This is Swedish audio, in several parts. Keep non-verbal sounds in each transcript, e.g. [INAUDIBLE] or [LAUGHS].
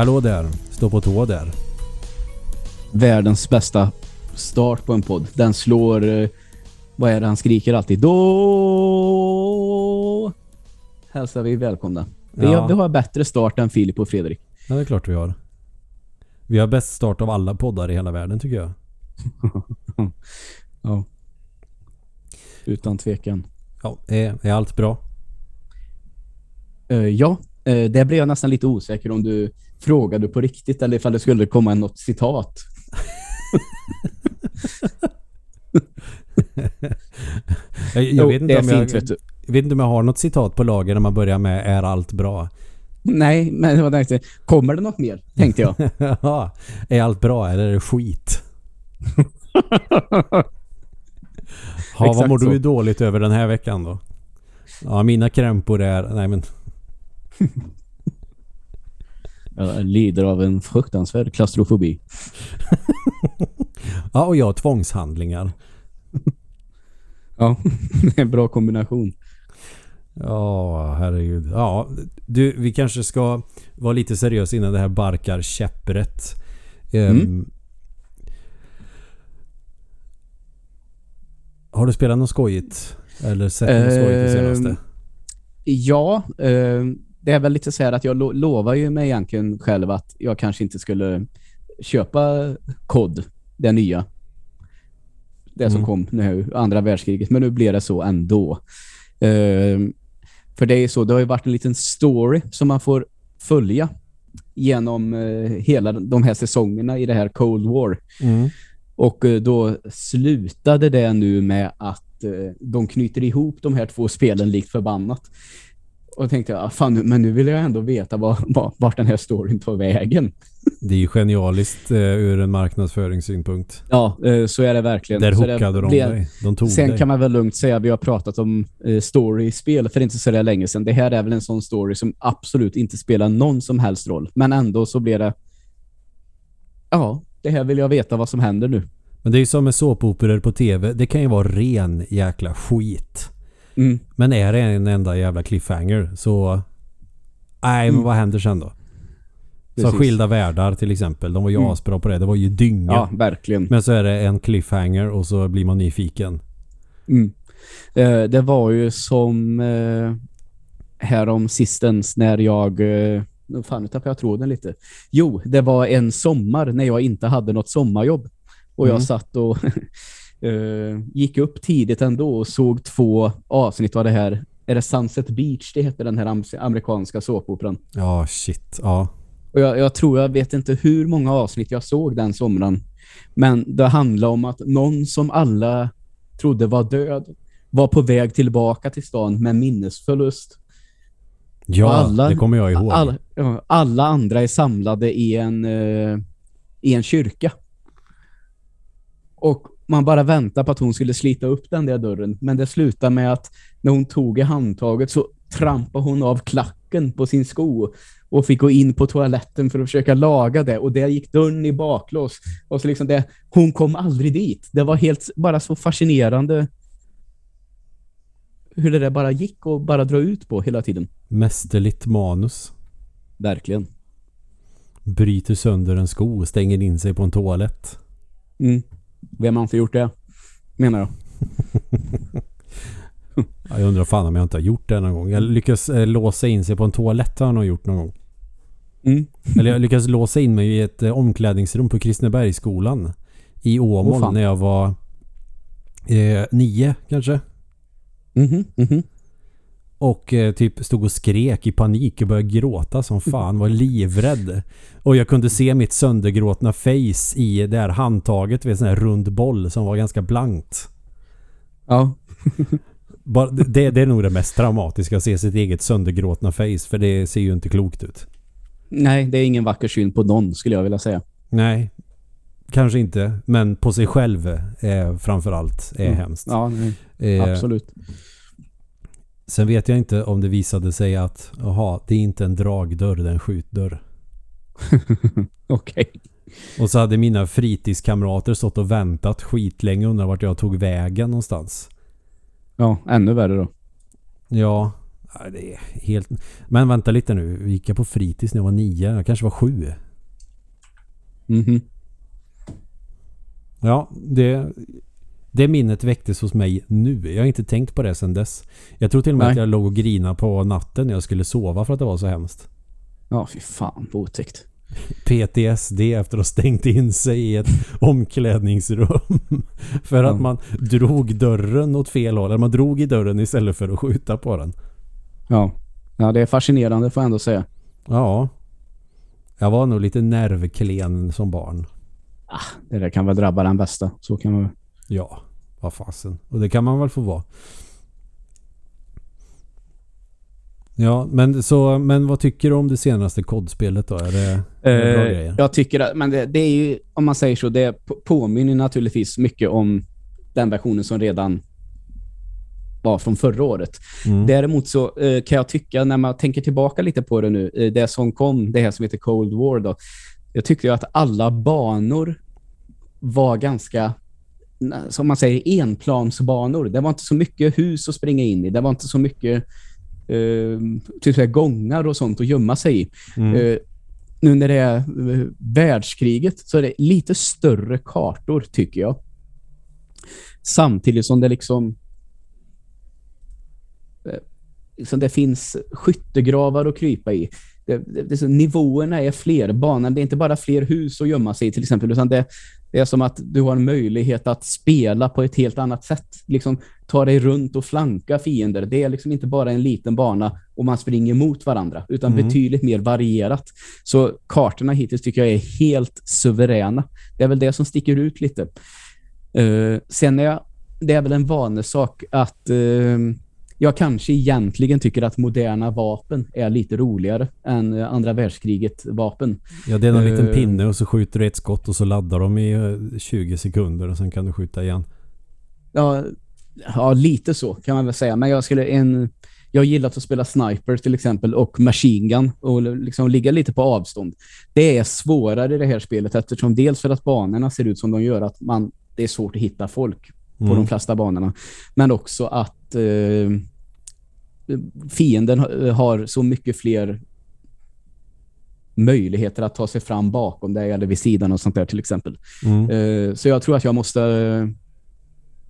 Hallå där. Stå på tå där. Världens bästa start på en podd. Den slår... eh, Vad är det han skriker alltid? Då hälsar vi välkomna. Vi, Ja. har, vi har bättre start än Filip och Fredrik. Ja, det är klart vi har. Vi har bäst start av alla poddar i hela världen tycker jag. [LAUGHS] Ja. Utan tvekan. Ja, är, är allt bra? Eh, ja, uh, det blev jag nästan lite osäker om du frågade på riktigt eller ifall det skulle komma något citat. [LAUGHS] Jag, jag, vet, inte om fint, jag, vet du. jag vet inte om jag har något citat på lager när man börjar med är allt bra. Nej, men jag tänkte, kommer det något mer? Tänkte jag. [LAUGHS] Ja, är allt bra eller är det skit? [LAUGHS] Ja, vad mår så. du dåligt över den här veckan då? Ja, mina krämpor är... Nej men... Jag lider av en fruktansvärd klaustrofobi. [LAUGHS] Ja, och jag tvångshandlingar. Ja, det [LAUGHS] är en bra kombination. Ja, herregud. Ja, du, vi kanske ska vara lite seriösa innan det här barkar käpprätt. Ehm, Mm. Har du spelat något skojigt? Eller sett något skojigt det Ehm, senaste? Ja, eh, det är väl lite så här att jag lo lovar ju mig egentligen själv att jag kanske inte skulle köpa kod, det nya. Det som Mm. kom nu, andra världskriget. Men nu blir det så ändå. Eh, för det är så, det har ju varit en liten story som man får följa genom eh, hela de här säsongerna i det här Cold War. Mm. Och eh, då slutade det nu med att eh, de knyter ihop de här två spelen likt förbannat. Och jag tänkte, ah, fan, nu- men nu vill jag ändå veta vad, vad, vart den här storyn tar vägen. Det är ju genialiskt eh, ur en marknadsföringssynpunkt. Ja, eh, så är det verkligen. Där hookade de dig. De tog Sen dig. kan man väl lugnt säga att vi har pratat om eh, story-spel för inte så där länge sedan. Det här är väl en sån story som absolut inte spelar någon som helst roll. Men ändå så blir det... Ja, det här vill jag veta vad som händer nu. Men det är ju som med såpoperor på tv. Det kan ju vara ren jäkla skit. Mm. Men är det en enda jävla cliffhanger så... Nej, men Mm. vad händer sen då? Så Precis. skilda världar till exempel. De var ju Mm. asbra på det. Det var ju dynga. Ja, verkligen. Men så är det en cliffhanger och så blir man nyfiken. Mm. Eh, det var ju som eh, härom sistens när jag... Eh, fan, nu tappade jag tråden lite. Jo, det var en sommar när jag inte hade något sommarjobb. Och Mm. jag satt och [LAUGHS] eh, gick upp tidigt ändå och såg två avsnitt av det här. Är det Sunset Beach det heter den här am- amerikanska såpoperan? Ja, shit. Ja. Och jag, jag tror, jag vet inte hur många avsnitt jag såg den sommaren. Men det handlade om att någon som alla trodde var död var på väg tillbaka till stan med minnesförlust. Ja, alla- det kommer jag ihåg. Alla, alla andra är samlade i en, eh, i en kyrka. Och man bara väntar på att hon skulle slita upp den där dörren. Men det slutar med att när hon tog i handtaget så trampade hon av klacken på sin sko och fick gå in på toaletten för att försöka laga det. Och där gick dörren i baklås. Och så liksom det, hon kom aldrig dit. Det var helt bara så fascinerande hur det där bara gick och bara dra ut på hela tiden. Mästerligt manus. Verkligen. Bryter sönder en sko och stänger in sig på en toalett. Mm. Vem har inte gjort det? Menar jag. Ja, Jag undrar fan om jag inte har gjort det någon gång. Jag lyckas eh, låsa in sig på en toalett har jag nog gjort någon gång. Mm. Eller jag lyckades låsa in mig i ett eh, omklädningsrum på Kristinebergsskolan. I Åmål fan. när jag var eh, nio kanske. Mhm, mhm. Och eh, typ stod och skrek i panik och började gråta som fan. Var livrädd. Och jag kunde se mitt söndergråtna face i det här handtaget vid en sån här rund boll som var ganska blankt. Ja. [LAUGHS] Bara, det, det är nog det mest traumatiska att se sitt eget söndergråtna face. För det ser ju inte klokt ut. Nej, det är ingen vacker syn på någon skulle jag vilja säga. Nej, kanske inte. Men på sig själv är framförallt är Mm. hemskt. Ja, nej, Eh, absolut. Sen vet jag inte om det visade sig att jaha, det är inte en dragdörr, det är en skjutdörr. [LAUGHS] Okej. Och så hade mina fritidskamrater stått och väntat skitlänge och undrat vart jag tog vägen någonstans. Ja, ännu värre då. Ja, Ja, det är helt... Men vänta lite nu. Gick jag på fritids när jag var nio? Jag kanske var sju. Mhm. Ja, det, det minnet väcktes hos mig nu. Jag har inte tänkt på det sedan dess. Jag tror till och med Nej. att jag låg och grina på natten när jag skulle sova för att det var så hemskt. Ja, fy fan vad otäckt. PTSD efter att ha stängt in sig i ett [LAUGHS] omklädningsrum. [LAUGHS] för att man drog dörren åt fel håll. Eller man drog i dörren istället för att skjuta på den. Ja. ja, det är fascinerande får jag ändå säga. Ja. Jag var nog lite nervklen som barn. Det där kan väl drabba den bästa. Så kan man Ja, vad fasen. Och det kan man väl få vara. Ja, men, så, men vad tycker du om det senaste kodspelet då? Är det, är det bra Eh, grejer? jag tycker att, men det, det är ju, om man säger så, det på- påminner naturligtvis mycket om den versionen som redan var från förra året. Mm. Däremot så eh, kan jag tycka, när man tänker tillbaka lite på det nu, eh, det som kom, det här som heter Cold War då, jag tyckte ju att alla banor var ganska, som man säger, enplansbanor. Det var inte så mycket hus att springa in i. Det var inte så mycket eh, typ så gångar och sånt att gömma sig i. Mm. Eh, nu när det är eh, världskriget så är det lite större kartor tycker jag. Samtidigt som det liksom eh, liksom det finns skyttegravar att krypa i. Det, det, det, nivåerna är fler. Banan, det är inte bara fler hus att gömma sig i till exempel, utan det, det är som att du har en möjlighet att spela på ett helt annat sätt. Liksom ta dig runt och flanka fiender. Det är liksom inte bara en liten bana och man springer mot varandra, utan Mm. betydligt mer varierat. Så kartorna hittills tycker jag är helt suveräna. Det är väl det som sticker ut lite. Uh, sen är jag, det är väl en vanesak att eh, jag kanske egentligen tycker att moderna vapen är lite roligare än eh, andra världskriget-vapen. Ja, det är en liten eh, pinne och så skjuter du ett skott och så laddar de i eh, 20 sekunder och sen kan du skjuta igen. Ja, ja, lite så kan man väl säga. Men jag skulle en... Jag gillar att spela sniper till exempel och machine gun och liksom ligga lite på avstånd. Det är svårare i det här spelet eftersom dels för att banorna ser ut som de gör att man, det är svårt att hitta folk på Mm. de flesta banorna. Men också att eh, fienden ha- har så mycket fler möjligheter att ta sig fram bakom dig eller vid sidan och sånt där till exempel. Mm. Eh, så jag tror att jag måste eh,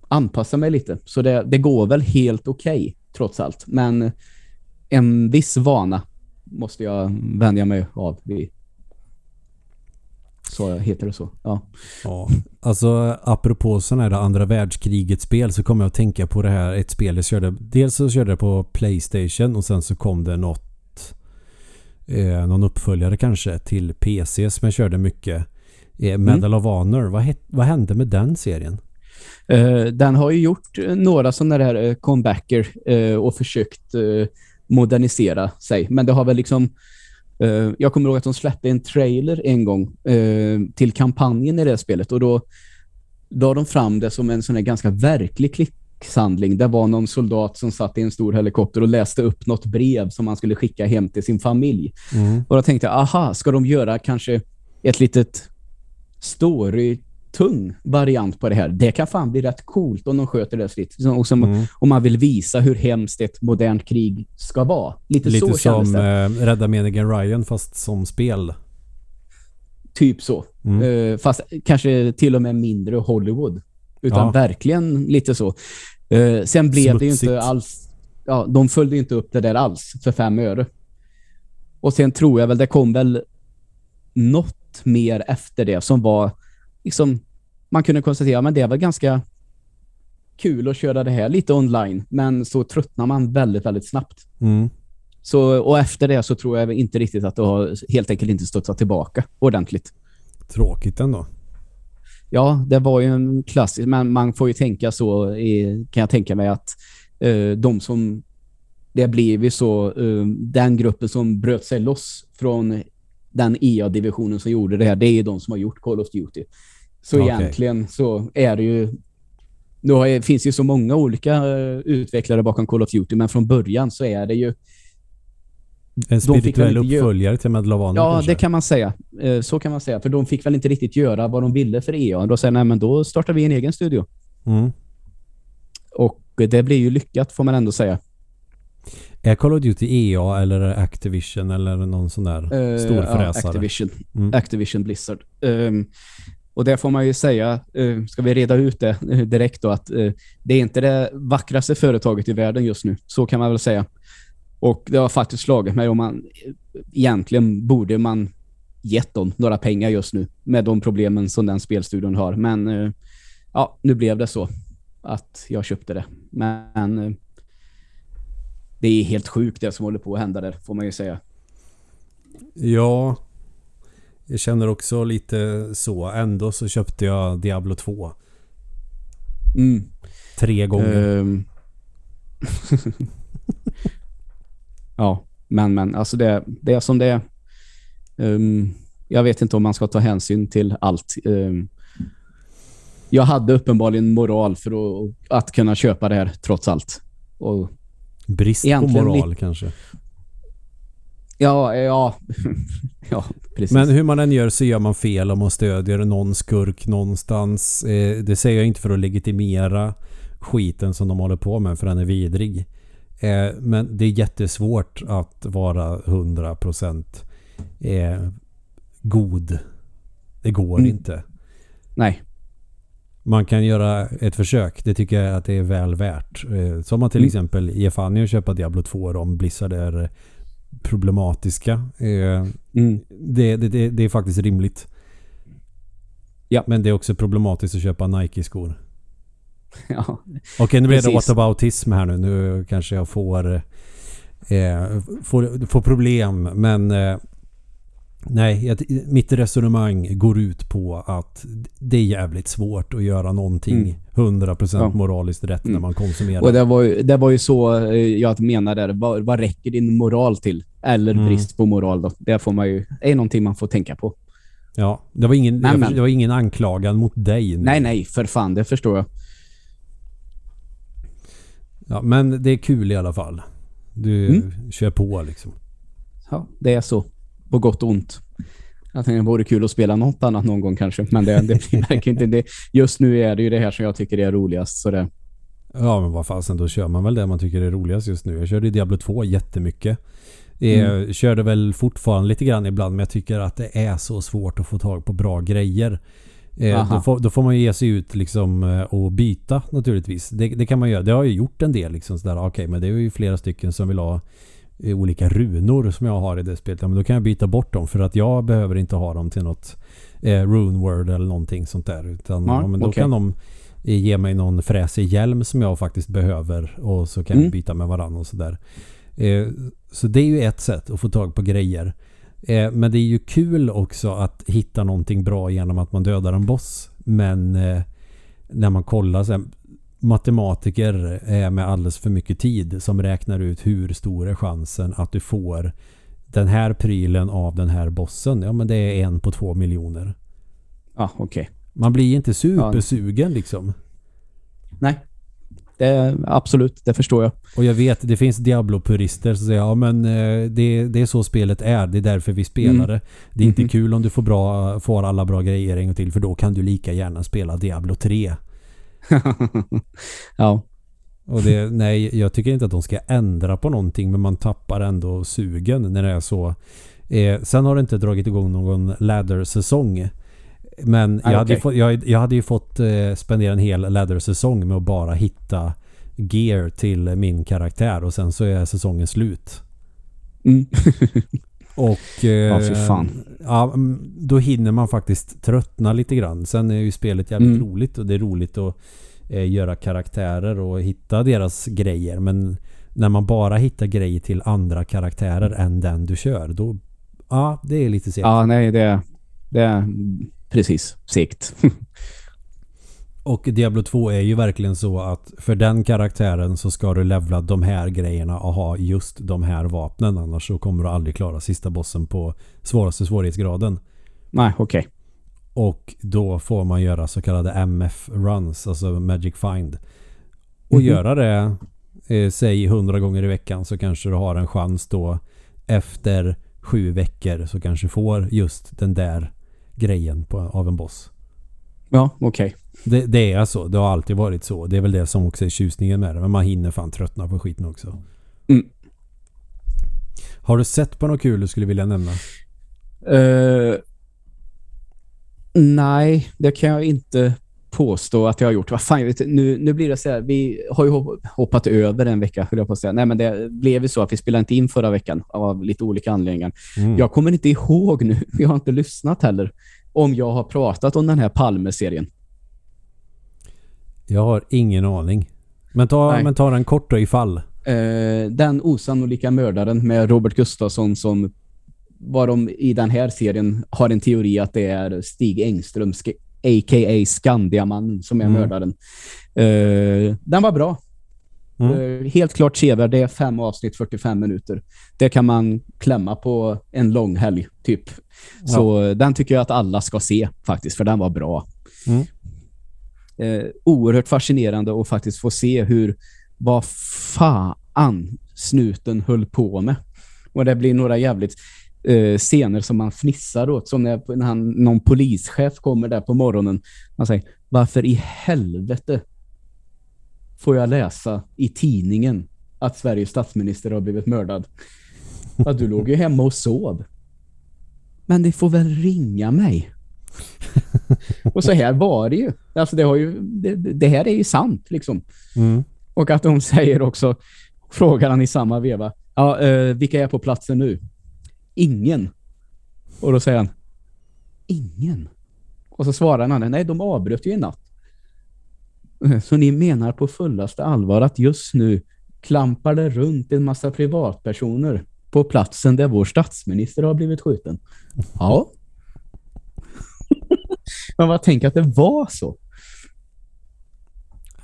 anpassa mig lite. Så det, det går väl helt okej trots allt. Men en viss vana måste jag vänja mig av vid. Så heter det så. Ja. Ja, alltså apropå sådana här andra världskrigets spel så kommer jag att tänka på det här ett spel jag körde. Dels så körde jag på Playstation och sen så kom det något eh, någon uppföljare kanske till PC som jag körde mycket. Eh, Medal of Honor. Vad, het, vad hände med den serien? Eh, den har ju gjort eh, några sådana där eh, comebacker eh, och försökt eh, modernisera sig. Men det har väl liksom eh, jag kommer ihåg att de släppte en trailer en gång eh, till kampanjen i det spelet och då la de fram det som en sån här ganska verklig klickshandling. Det var någon soldat som satt i en stor helikopter och läste upp något brev som man skulle skicka hem till sin familj. Mm. Och då tänkte jag, aha, ska de göra kanske ett litet story-tung variant på det här? Det kan fan bli rätt coolt om de sköter det fritt. Och som, Mm. om man vill visa hur hemskt ett modernt krig ska vara. Lite, Lite så som det. eh, Rädda Meningen Ryan fast som spel. Typ så. Mm. Eh, fast kanske till och med mindre Hollywood. Utan Ja. verkligen lite så. Eh, sen blev det ju Smutsigt. inte alls... Ja, de följde inte upp det där alls för fem öre. Och sen tror jag väl det kom väl något mer efter det som var liksom... Man kunde konstatera men det väl ganska kul att köra det här lite online. Men så tröttnar man väldigt, väldigt snabbt. Mm. Så, och efter det så tror jag inte riktigt att det har helt enkelt inte studsat tillbaka ordentligt. Tråkigt ändå. Ja, det var ju en klassisk, men man får ju tänka så, i, kan jag tänka mig, att eh, de som, det blev ju så, eh, den gruppen som bröt sig loss från den EA-divisionen som gjorde det här, det är de som har gjort Call of Duty. Så Okej. egentligen så är det ju, nu finns ju så många olika eh, utvecklare bakom Call of Duty, men från början så är det ju En spirituell uppföljare till Honor Ja, kanske? det kan man säga. Eh, Så kan man säga. För de fick väl inte riktigt göra vad de ville för EA. Då säger nej men då startar vi en egen studio. Mm. Och det blir ju lyckat får man ändå säga. Är Call of Duty EA eller Activision eller någon sån där Uh, storfräsare? ja, Activision. Mm. Activision Blizzard. Um, och det får man ju säga, eh, ska vi reda ut det eh, direkt då, att eh, det är inte det vackraste företaget i världen just nu. Så kan man väl säga. Och det har faktiskt slagit mig om man egentligen borde man gett dem några pengar just nu med de problemen som den spelstudion har. Men ja, nu blev det så att jag köpte det. Men det är helt sjukt det som håller på att hända där, får man ju säga. Ja, jag känner också lite så. Ändå så köpte jag Diablo 2. Mm. Tre gånger. Um, [LAUGHS] ja, men men alltså det, det är som det är. Um, jag vet inte om man ska ta hänsyn till allt. Um, jag hade uppenbarligen moral för att, att kunna köpa det här trots allt. Och Brist på moral kanske. Ja, ja, [LAUGHS] ja, precis. Men hur man än gör så gör man fel om man stödjer någon skurk någonstans. Eh, det säger jag inte för att legitimera skiten som de håller på med för den är vidrig. Eh, men det är jättesvårt att vara 100% eh, god. Det går Mm. inte. Nej, Man kan göra ett försök. Det tycker jag att det är väl värt. Som att till Mm. exempel ge Fanny att köpa Diablo 2 om Blizzard är problematiska. Eh, mm. det, det, det, är faktiskt rimligt. Ja. Men det är också problematiskt att köpa Nike-skor. [LAUGHS] ja, Okej, nu blir det whataboutism här nu. Nu kanske jag får, eh, får, får problem. Men eh, nej, jag, mitt resonemang går ut på att det är jävligt svårt att göra någonting Mm. 100% Ja. moraliskt rätt när Mm. man konsumerar. och det var, ju, det var ju så eh, jag menade. Vad, vad räcker din moral till? Eller Mm. brist på moral då? Det får man ju, är någonting man får tänka på. Ja, det var ingen, Nej, jag, det var ingen anklagan mot dig. nu. Nej, nej, för fan, det förstår jag. Ja, men det är kul i alla fall. Du Mm. kör på liksom. Ja, det är så. På gott och ont. Jag tänkte det vore kul att spela något annat någon gång kanske. Men det, det blir [LAUGHS] verkligen inte det. Just nu är det ju det här som jag tycker är roligast. Så det, Ja men vad fasen då kör man väl det man tycker är roligast just nu. Jag körde Diablo 2 jättemycket. Jag Mm. körde väl fortfarande lite grann ibland men jag tycker att det är så svårt att få tag på bra grejer. Eh, då, får, då får man ge sig ut liksom eh, och byta naturligtvis. Det, det kan man göra. Det har jag gjort en del liksom sådär. Okej men det är ju flera stycken som vill ha eh, olika runor som jag har i det spelet. Ja, men då kan jag byta bort dem för att jag behöver inte ha dem till något eh, rune word eller någonting sånt där. Utan Ja, ja, men då okej. kan de eh, ge mig någon fräsig hjälm som jag faktiskt behöver och så kan vi Mm. byta med varandra och sådär. Eh, så det är ju ett sätt att få tag på grejer. Eh, men det är ju kul också att hitta någonting bra genom att man dödar en boss. Men eh, när man kollar så här, matematiker är med alldeles för mycket tid som räknar ut hur stor är chansen att du får den här prylen av den här bossen. Ja men det är en på två miljoner. ja, okej. Man blir inte supersugen liksom. Nej. Det, absolut, det förstår jag. Och jag vet, det finns Diablo-purister som säger ja men eh, det, det är så spelet är. Det är därför vi spelar Mm. det. Det är inte Mhm. kul om du får, bra, får alla bra grejer en gång till för då kan du lika gärna spela Diablo 3. [LAUGHS] ja. Och det, nej, jag tycker inte att de ska ändra på någonting men man tappar ändå sugen när det är så. Eh, sen har det inte dragit igång någon ladder-säsong. Men jag, hade ju okej. fått, jag, jag hade ju fått eh, spendera en hel ladder-säsong med att bara hitta gear till min karaktär och sen så är säsongen slut. Mm. [LAUGHS] Och... Eh, Ja, fy fan. Ja, mm, då hinner man faktiskt tröttna lite grann. Sen är ju spelet jävligt Mm. roligt och det är roligt att eh, göra karaktärer och hitta deras grejer. Men när man bara hittar grejer till andra karaktärer än den du kör, då... Ja, det är lite segt. ja, nej, det, det är precis segt. [LAUGHS] Och Diablo 2 är ju verkligen så att för den karaktären så ska du levla de här grejerna och ha just de här vapnen. Annars så kommer du aldrig klara sista bossen på svåraste svårighetsgraden. nej, okej. Och då får man göra så kallade MF-runs, alltså Magic Find. Och Mhm. göra det, eh, säg 100 gånger i veckan så kanske du har en chans då efter sju veckor så kanske du får just den där grejen på, av en boss. Ja, okej. Det, det är så. Det har alltid varit så. Det är väl det som också är tjusningen med det. Men man hinner fan tröttna på skiten också. Mm. Har du sett på något kul du skulle vilja nämna? Eh, nej, det kan jag inte påstå att jag har gjort. Vad fan, vet, nu, nu blir det så här, vi har ju hop- hoppat över en vecka, höll jag på att säga. Nej, men det blev ju så att vi spelade inte in förra veckan av lite olika anledningar. Mm. Jag kommer inte ihåg nu, [LAUGHS] jag har inte lyssnat heller, om jag har pratat om den här Palme-serien. Jag har ingen aning. Men ta, Nej. men ta den kort då ifall. Eh, den osannolika mördaren med Robert Gustafsson som var de i den här serien har en teori att det är Stig Engström, a.k.a. Skandiamannen, som är Mm. mördaren. Eh, den var bra. Mm. Eh, helt klart sevärd. Det är fem avsnitt, 45 minuter. Det kan man klämma på en lång helg, typ. Så eh, den tycker jag att alla ska se faktiskt, för den var bra. Mm. Eh, oerhört fascinerande att faktiskt få se hur, vad fan snuten höll på med. Och det blir några jävligt eh, scener som man fnissar åt. Som när, när han, någon polischef kommer där på morgonen. Han säger, varför i helvete får jag läsa i tidningen att Sveriges statsminister har blivit mördad? [LAUGHS] Ja, du låg ju hemma och sov. Men det får väl ringa mig. [LAUGHS] och så här var det ju. Alltså det, har ju det, det här är ju sant liksom. Mm. Och att de [LAUGHS] säger också, frågar han i samma veva, ja, eh, vilka är på platsen nu? Ingen. Och då säger han, ingen. Och så svarar han, nej de avbröt ju i natt. Eh, Så ni menar på fullaste allvar att just nu klampar det runt en massa privatpersoner på platsen där vår statsminister har blivit skjuten? [LAUGHS] Ja. Men vad tänker att det var så?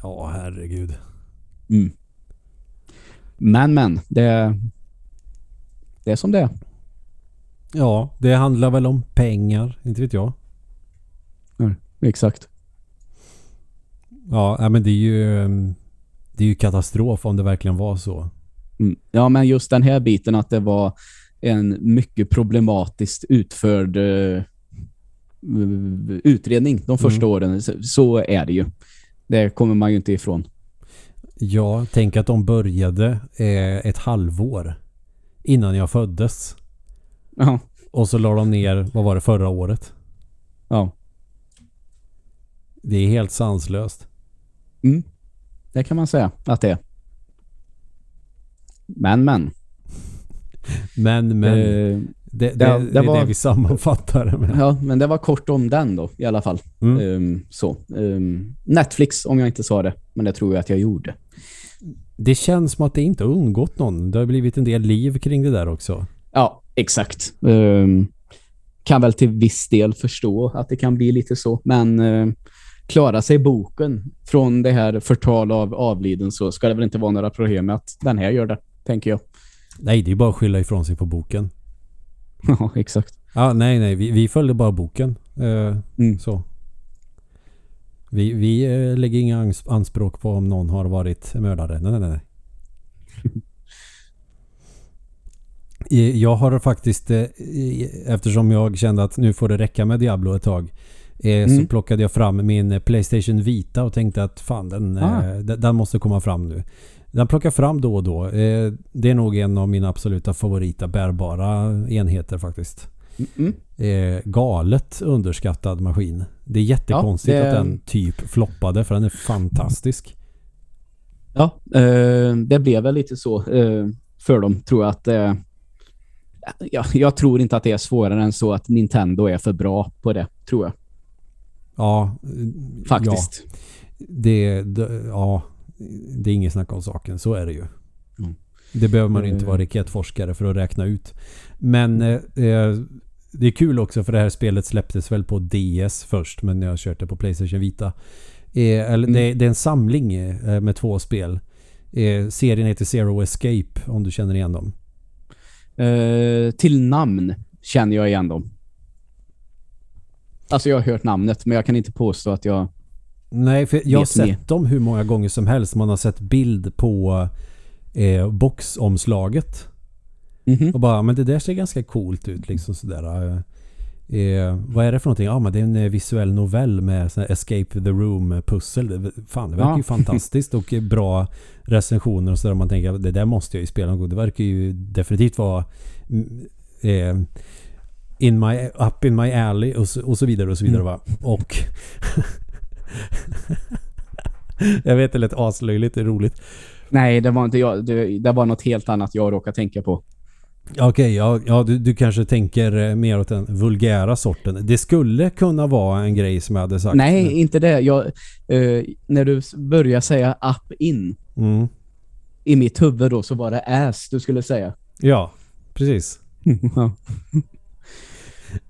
Ja, herregud. Mm. Men, men. Det, det är som det är. Ja, det handlar väl om pengar. Inte vet jag. Exakt. Ja, nej, men det är ju... ehm, Det är ju katastrof om det verkligen var så. Mm. Ja, men just den här biten att det var en mycket problematiskt utförd eh, utredning de första Mm. åren. Så, så är det ju. Det kommer man ju inte ifrån. Ja, tänk att de började eh, ett halvår innan jag föddes. Ja. Och så la de ner, vad var det, förra året? ja. Det är helt sanslöst. Mm. Det kan man säga att det är. Men, men. [LAUGHS] Men, men. Eh, det, det, det- det, det är var- det vi sammanfattar det med. ja, men det var kort om den då, i alla fall. Mm. Ehm, så. Ehm, Netflix, om jag inte sa det. Men det tror jag att jag gjorde. Det känns som att det inte har undgått någon. Det har blivit en del liv kring det där också. Ja, exakt. Ehm, kan väl till viss del förstå att det kan bli lite så. Men uh, klara sig boken från det här förtal av avliden så ska det väl inte vara några problem med att den här gör det, tänker jag. Nej, det är bara att skylla ifrån sig på boken. [LAUGHS] Ja, exakt. Ja, nej, nej. Vi, vi följde bara boken. Eh, Mm. Så. Vi, vi eh, lägger inga ans- anspråk på om någon har varit mördare. Nej, nej, nej. [LAUGHS] Eh, Jag har faktiskt, eh, eftersom jag kände att nu får det räcka med Diablo ett tag. eh, Så Mm. plockade jag fram min eh, Playstation Vita och tänkte att fan den, Ah. eh, den, den måste komma fram nu. Den plockar fram då och då. Eh, Det är nog en av mina absoluta favorita bärbara enheter faktiskt. Mm. Eh, galet underskattad maskin. Det är jättekonstigt Ja, det- att den typ floppade för den är fantastisk. Ja, eh, det blev väl lite så för dem, tror jag att ja, jag tror inte att det är svårare än så att Nintendo är för bra på det, tror jag. Ja, Faktiskt. Ja, det, det, ja, det är inget snack om saken. Så är det ju. Mm. Det behöver man Eh. inte vara raketforskare för att räkna ut. Men eh, eh, det är kul också för det här spelet släpptes väl på DS först men jag har kört det på Playstation Vita. Eh, eller, Mm. det, det är en samling eh, med två spel. Eh, serien heter Zero Escape om du känner igen dem. Eh, till namn känner jag igen dem. Alltså jag har hört namnet, men jag kan inte påstå att jag... Nej, för jag har Vet ni? sett dem hur många gånger som helst. Man har sett bild på eh, boxomslaget. Mhm. Och bara, men det där ser ganska coolt ut liksom sådär. Eh, vad är det för någonting? Ja, men det är en eh, visuell novell med sån Escape the Room-pussel. Fan, det verkar Ja. ju [LAUGHS] fantastiskt och eh, bra recensioner och sådär. Man tänker det där måste jag ju spela någon gång. Det verkar ju definitivt vara mm, eh, in my, up in my alley och så, och så vidare och så vidare Mm. va. Och [LAUGHS] jag vet det lät aslöjligt, roligt. Nej, det var inte jag. Det, det var något helt annat jag råkade tänka på. Okej, ja, ja du, du kanske tänker eh, mer åt den vulgära sorten. Det skulle kunna vara en grej som jag hade sagt. Nej, men- inte det. Jag, eh, när du börjar säga up in Mm. i mitt huvud då så var det ass du skulle säga. Ja, precis. [LAUGHS]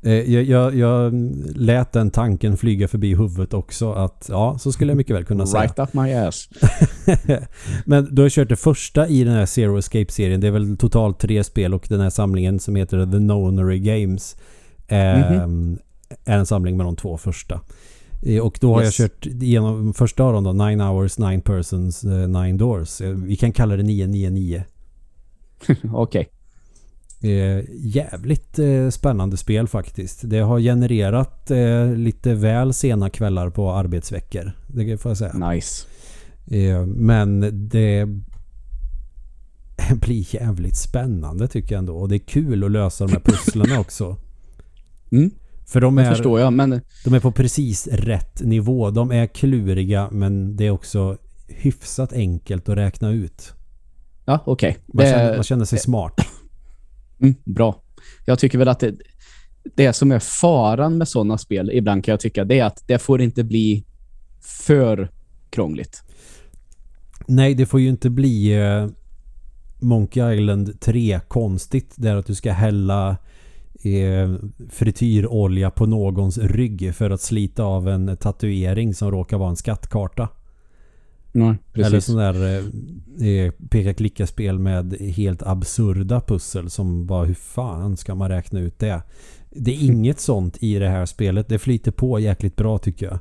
Eh, Jag, jag, jag lät den tanken flyga förbi huvudet också att ja, så skulle jag mycket väl kunna säga. right up my ass. [LAUGHS] Men du har kört det första i den här Zero Escape-serien. Det är väl totalt tre spel och den här samlingen som heter The Nonary Games eh, Mhm. är en samling med de två första. Eh, Och då har Yes. jag kört igenom första av dem då, Nine Hours, Nine Persons, Nine Doors. Vi kan kalla det 999. [LAUGHS] Okej. Eh, jävligt eh, spännande spel faktiskt. Det har genererat eh, lite väl sena kvällar på arbetsveckor. Det får jag säga. Nice. Eh, men det [LAUGHS] blir jävligt spännande tycker jag ändå. Och det är kul att lösa de här pusslen [LAUGHS] också. Mm, För de det är, förstår jag, men de är på precis rätt nivå. De är kluriga men det är också hyfsat enkelt att räkna ut. ja, okej. Man, Det- känner, man känner sig smart. Mm, bra. Jag tycker väl att det, det som är faran med sådana spel, ibland kan jag tycka, det är att det får inte bli för krångligt. Nej, det får ju inte bli eh, Monkey Island 3 konstigt. Där att du ska hälla eh, frityrolja på någons rygg för att slita av en tatuering som råkar vara en skattkarta. Nej, Eller precis. sån där eh, eh, peka-klicka-spel med helt absurda pussel som bara hur fan ska man räkna ut det? Det är inget sånt i det här spelet. Det flyter på jäkligt bra tycker jag.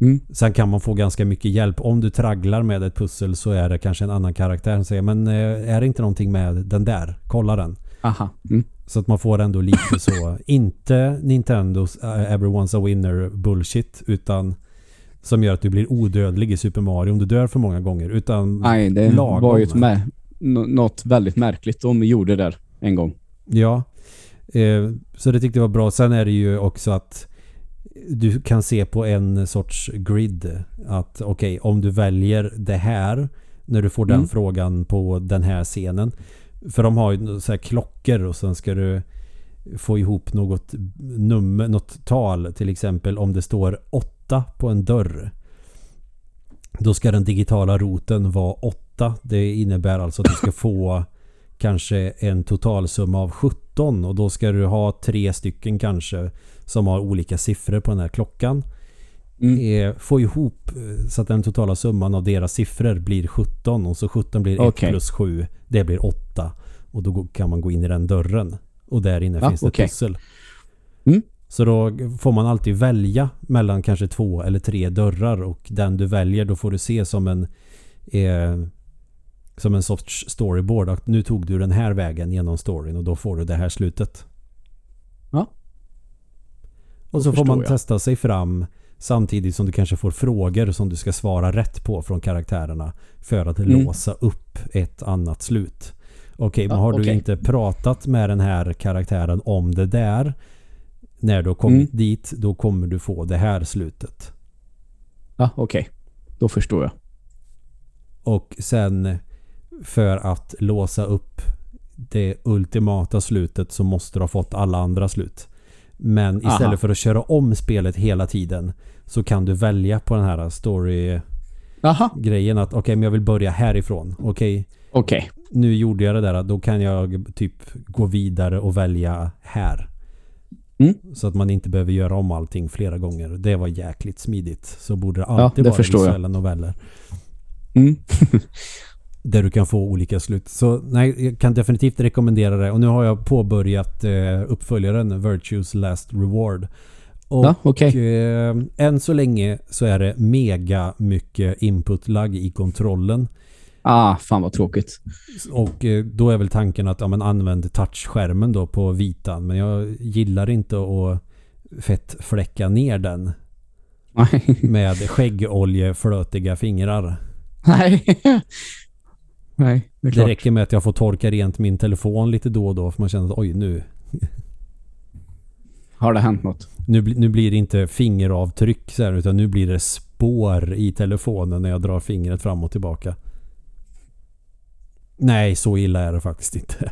Mm. Sen kan man få ganska mycket hjälp. Om du tragglar med ett pussel så är det kanske en annan karaktär som säger men eh, är det inte någonting med den där? Kolla den. Aha. Mm. Så att man får ändå lite så. Inte Nintendos uh, Everyone's a winner bullshit utan som gör att du blir odödlig i Super Mario om du dör för många gånger. Utan Nej, det lagom. var ju ett något väldigt märkligt de gjorde där en gång. Ja. Eh, så det tyckte jag var bra. Sen är det ju också att du kan se på en sorts grid att okej, om du väljer det här när du får den Mm. frågan på den här scenen. För de har ju så här klockor och sen ska du få ihop något nummer, något tal. Till exempel om det står 8 på en dörr. Då ska den digitala roten vara 8. Det innebär alltså att du ska få [LAUGHS] kanske en totalsumma av 17 och då ska du ha tre stycken kanske som har olika siffror på den här klockan. Mm. Eh, få ihop eh, så att den totala summan av deras siffror blir 17 och så 17 blir 1 Okej. plus 7 det blir 8 och då kan man gå in i den dörren och där inne Ja, finns det ett pussel. Så då får man alltid välja mellan kanske två eller tre dörrar och den du väljer då får du se som en eh, som en sorts storyboard att nu tog du den här vägen genom storyn och då får du det här slutet. Ja. Och så får man jag. testa sig fram samtidigt som du kanske får frågor som du ska svara rätt på från karaktärerna för att Mm. låsa upp ett annat slut. Okej, men Ja, har du okej. inte pratat med den här karaktären om det där när du har kommit Mm. dit, då kommer du få det här slutet. Ja, okej. Då förstår jag. Och sen för att låsa upp det ultimata slutet så måste du ha fått alla andra slut. Men istället Aha. för att köra om spelet hela tiden så kan du välja på den här story-grejen att okej, men jag vill börja härifrån. Okej, okej. nu gjorde jag det där. Då kan jag typ gå vidare och välja här. Mm. Så att man inte behöver göra om allting flera gånger. Det var jäkligt smidigt. Så borde det Ja, alltid det vara förstår jag. visuella noveller. Mm. [LAUGHS] Där du kan få olika slut. Så nej, jag kan definitivt rekommendera det. Och nu har jag påbörjat eh, uppföljaren Virtues Last Reward. Och Ja, okej. eh, än så länge så är det mega mycket input lag i kontrollen. Ah, fan vad tråkigt. Och eh, då är väl tanken att ja, men använd touchskärmen då på vitan. Men jag gillar inte att fettfläcka ner den Nej. med skäggoljeflötiga fingrar. Nej. Nej, det är Det klart. räcker med att jag får torka rent min telefon lite då och då för man känner att oj nu, Har det hänt något? nu, nu blir det inte fingeravtryck så här, utan nu blir det spår i telefonen när jag drar fingret fram och tillbaka. Nej, så illa är det faktiskt inte.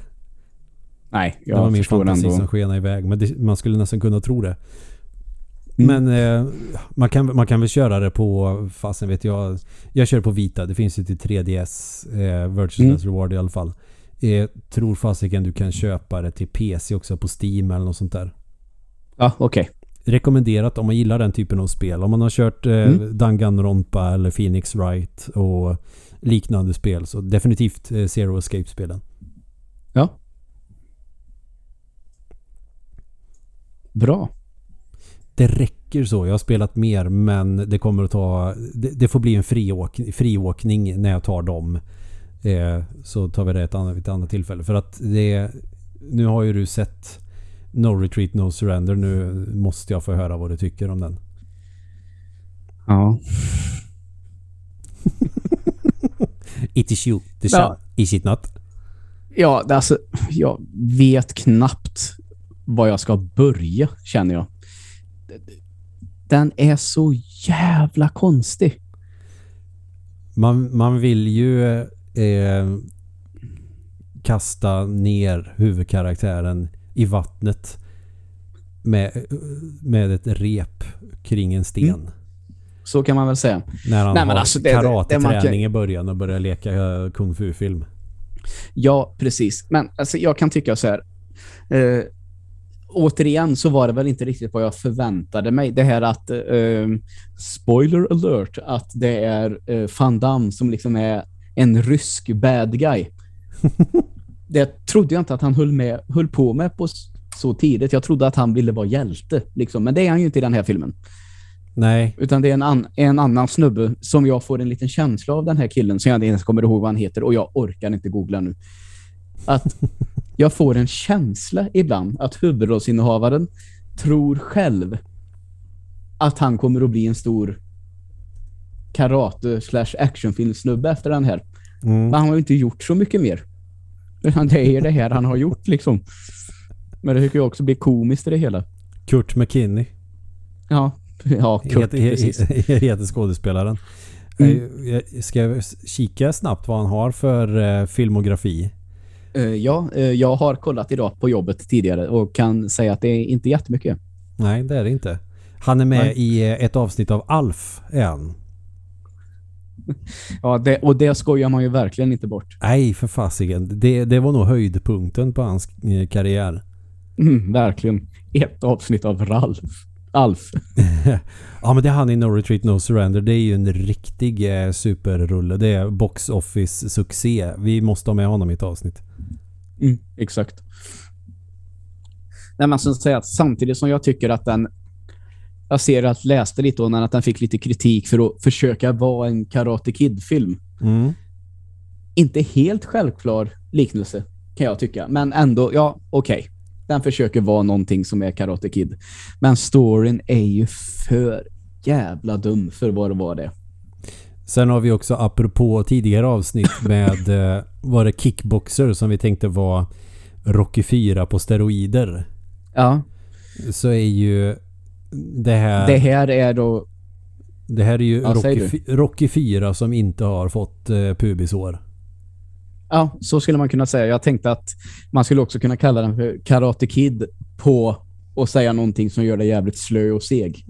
Nej, det var jag min förstår fantasi ändå. som skenade iväg. Men det, man skulle nästan kunna tro det. Mm. Men eh, man, kan, man kan väl köra det på, fasen vet jag. Jag kör på Vita. Det finns ju till 3DS. Eh, Virtual Mm. Reward i alla fall. Eh, tror fasiken du kan köpa det till PC också på Steam eller något sånt där. Ja, okej. Rekommenderat om man gillar den typen av spel. Om man har kört eh, Mm. Danganronpa eller Phoenix Wright och liknande spel så definitivt eh, Zero Escape-spelen. Ja. Bra. Det räcker så. Jag har spelat mer men det kommer att ta... Det, det får bli en friåk, friåkning när jag tar dem. Eh, så tar vi det ett annat, ett annat tillfälle. För att det... Nu har ju du sett No Retreat No Surrender. Nu måste jag få höra vad du tycker om den. Ja. [LAUGHS] It is you. The Ja. shall. Is it not? Ja, det- alltså, jag vet knappt var jag ska börja, känner jag. Den är så jävla konstig. Man, man vill ju eh, kasta ner huvudkaraktären i vattnet med, med ett rep kring en sten. Mm. Så kan man väl säga. När han Nej, har alltså, karateträning i början och börjar leka eh, kung fu-film. Ja, precis. Men alltså, jag kan tycka så här. Eh, återigen så var det väl inte riktigt vad jag förväntade mig. Det här att, eh, spoiler alert, att det är eh, Van Damme som liksom är en rysk bad guy. [LAUGHS] det trodde jag inte att han höll, med, höll på med på så tidigt. Jag trodde att han ville vara hjälte. Liksom. Men det är han ju inte i den här filmen. Nej, Utan det är en, an, en annan snubbe som jag får en liten känsla av den här killen som jag inte ens kommer ihåg vad han heter och jag orkar inte googla nu. Att [LAUGHS] jag får en känsla ibland att huvudrollsinnehavaren tror själv att han kommer att bli en stor karate slash actionfilmsnubbe efter den här. mm. Men han har ju inte gjort så mycket mer. Utan det är det här han har gjort liksom. Men det tycker jag också blir komiskt i det hela. Kurt McKinney Ja, [LAUGHS] ja Kurt, heter, precis. heter, skådespelaren. Mm. Eh, Ska jag kika snabbt vad han har för eh, filmografi? Eh, ja, jag har kollat idag på jobbet tidigare och kan säga att det är inte jättemycket. Nej, det är det inte. Han är med Nej. i ett avsnitt av Alf, han. [LAUGHS] Ja, det, och det skojar man ju verkligen inte bort. Nej, för fasiken. Det, det var nog höjdpunkten på hans karriär. Mm, verkligen. Ett avsnitt av Ralf. Alf. [LAUGHS] Ja, men det är han i No Retreat No Surrender. Det är ju en riktig eh, superrulle. Det är box office succé. Vi måste ha med honom i ett avsnitt. Mm, exakt. Nej, men så att säga att samtidigt som jag tycker att den jag ser att läste lite om den att den fick lite kritik för att försöka vara en Karate Kid-film. Mm. Inte helt självklar liknelse kan jag tycka, men ändå, ja, okej. Den försöker vara någonting som är Karate Kid. Men storyn är ju för jävla dum för vad det var det. Sen har vi också apropå tidigare avsnitt [LAUGHS] med eh, var det Kickboxer som vi tänkte var Rocky 4 på steroider. Ja, Så är ju det här det här är då... det här är ju Ja, Rocky, Rocky 4 som inte har fått eh, pubisår. Ja, så skulle man kunna säga. Jag tänkte att man skulle också kunna kalla den för Karate Kid på och säga någonting som gör det jävligt slö och seg.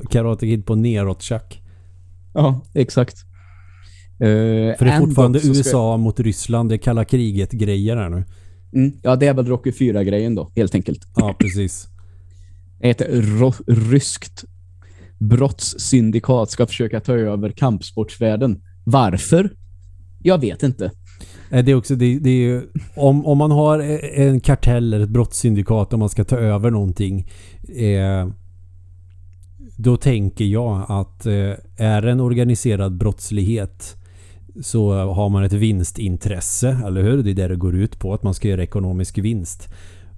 [LAUGHS] Karate Kid på neråt tjack. Ja, exakt. Uh, För det är fortfarande USA mot Ryssland. Det är kalla kriget grejer här nu. Mm, ja, det är väl Rocky 4-grejen då, helt enkelt. Ja, precis. [LAUGHS] Ett ryskt brottssyndikat ska försöka ta över kampsportsvärlden. Varför? Jag vet inte. Eh, det är också, det, det är ju, om, om man har eh, en kartell eller ett brottssyndikat och man ska ta över någonting. Eh, Då tänker jag att eh, är det en organiserad brottslighet så har man ett vinstintresse, eller hur? Det är det det går ut på, att man ska göra ekonomisk vinst.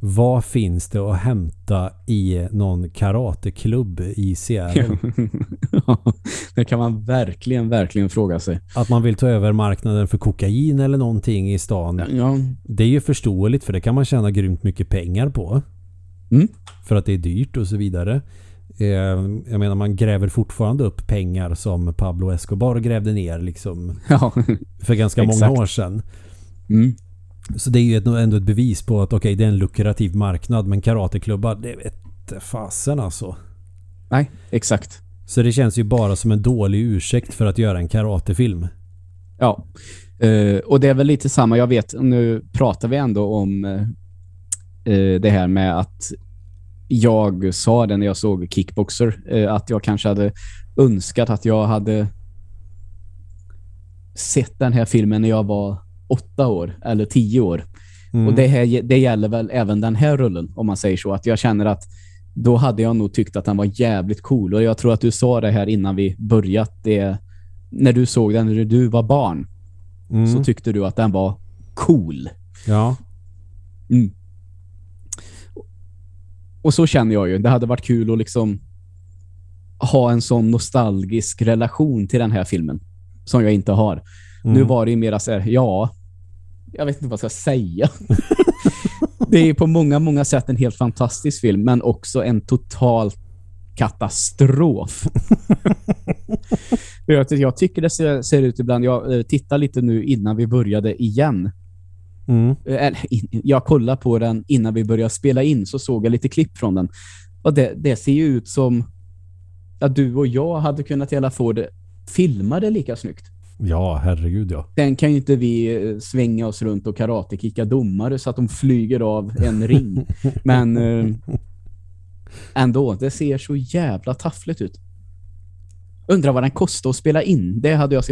Vad finns det att hämta i någon karateklubb i Seattle? [LAUGHS] det kan man verkligen, verkligen fråga sig. Att man vill ta över marknaden för kokain eller någonting i stan. Ja, Det är ju förståeligt för det kan man tjäna grymt mycket pengar på. Mm. För att det är dyrt och så vidare. Eh, Jag menar man gräver fortfarande upp pengar som Pablo Escobar grävde ner liksom ja. för ganska [LAUGHS] många år sedan. Mm. Så det är ju ett- ändå ett bevis på att okej det är en lukrativ marknad men karateklubbar det vet fasen alltså. Nej, exakt. Så det känns ju bara som en dålig ursäkt för att göra en karatefilm. Ja. Eh, och det är väl lite samma, jag vet, nu pratar vi ändå om eh, det här med att jag sa det när jag såg Kickboxer, eh, att jag kanske hade önskat att jag hade sett den här filmen när jag var åtta år eller tio år. Mm. Och det, här, det gäller väl även den här rullen, om man säger så. Att jag känner att då hade jag nog tyckt att den var jävligt cool. Och jag tror att du sa det här innan vi börjat. Det, när du såg den när du var barn Mm. så tyckte du att den var cool. Ja. Mm. Och så känner jag ju. Det hade varit kul att liksom ha en sån nostalgisk relation till den här filmen som jag inte har. Mm. Nu var det ju mera så här, ja, jag vet inte vad jag ska säga. [LAUGHS] det är på många, många sätt en helt fantastisk film, men också en total katastrof. [LAUGHS] jag, tycker det ser, ser ut ibland, jag eh, tittar lite nu innan vi började igen. Mm. Eh, Eller, jag kollade på den innan vi började spela in, så såg jag lite klipp från den. Och det, det ser ju ut som att du och jag hade kunnat i alla få det filmade lika snyggt. Ja, herregud ja. Sen kan ju inte vi eh, svänga oss runt och karatekicka domare så att de flyger av en ring. [LAUGHS] Men eh, ändå, det ser så jävla taffligt ut. Undrar vad den kostar att spela in. Det hade jag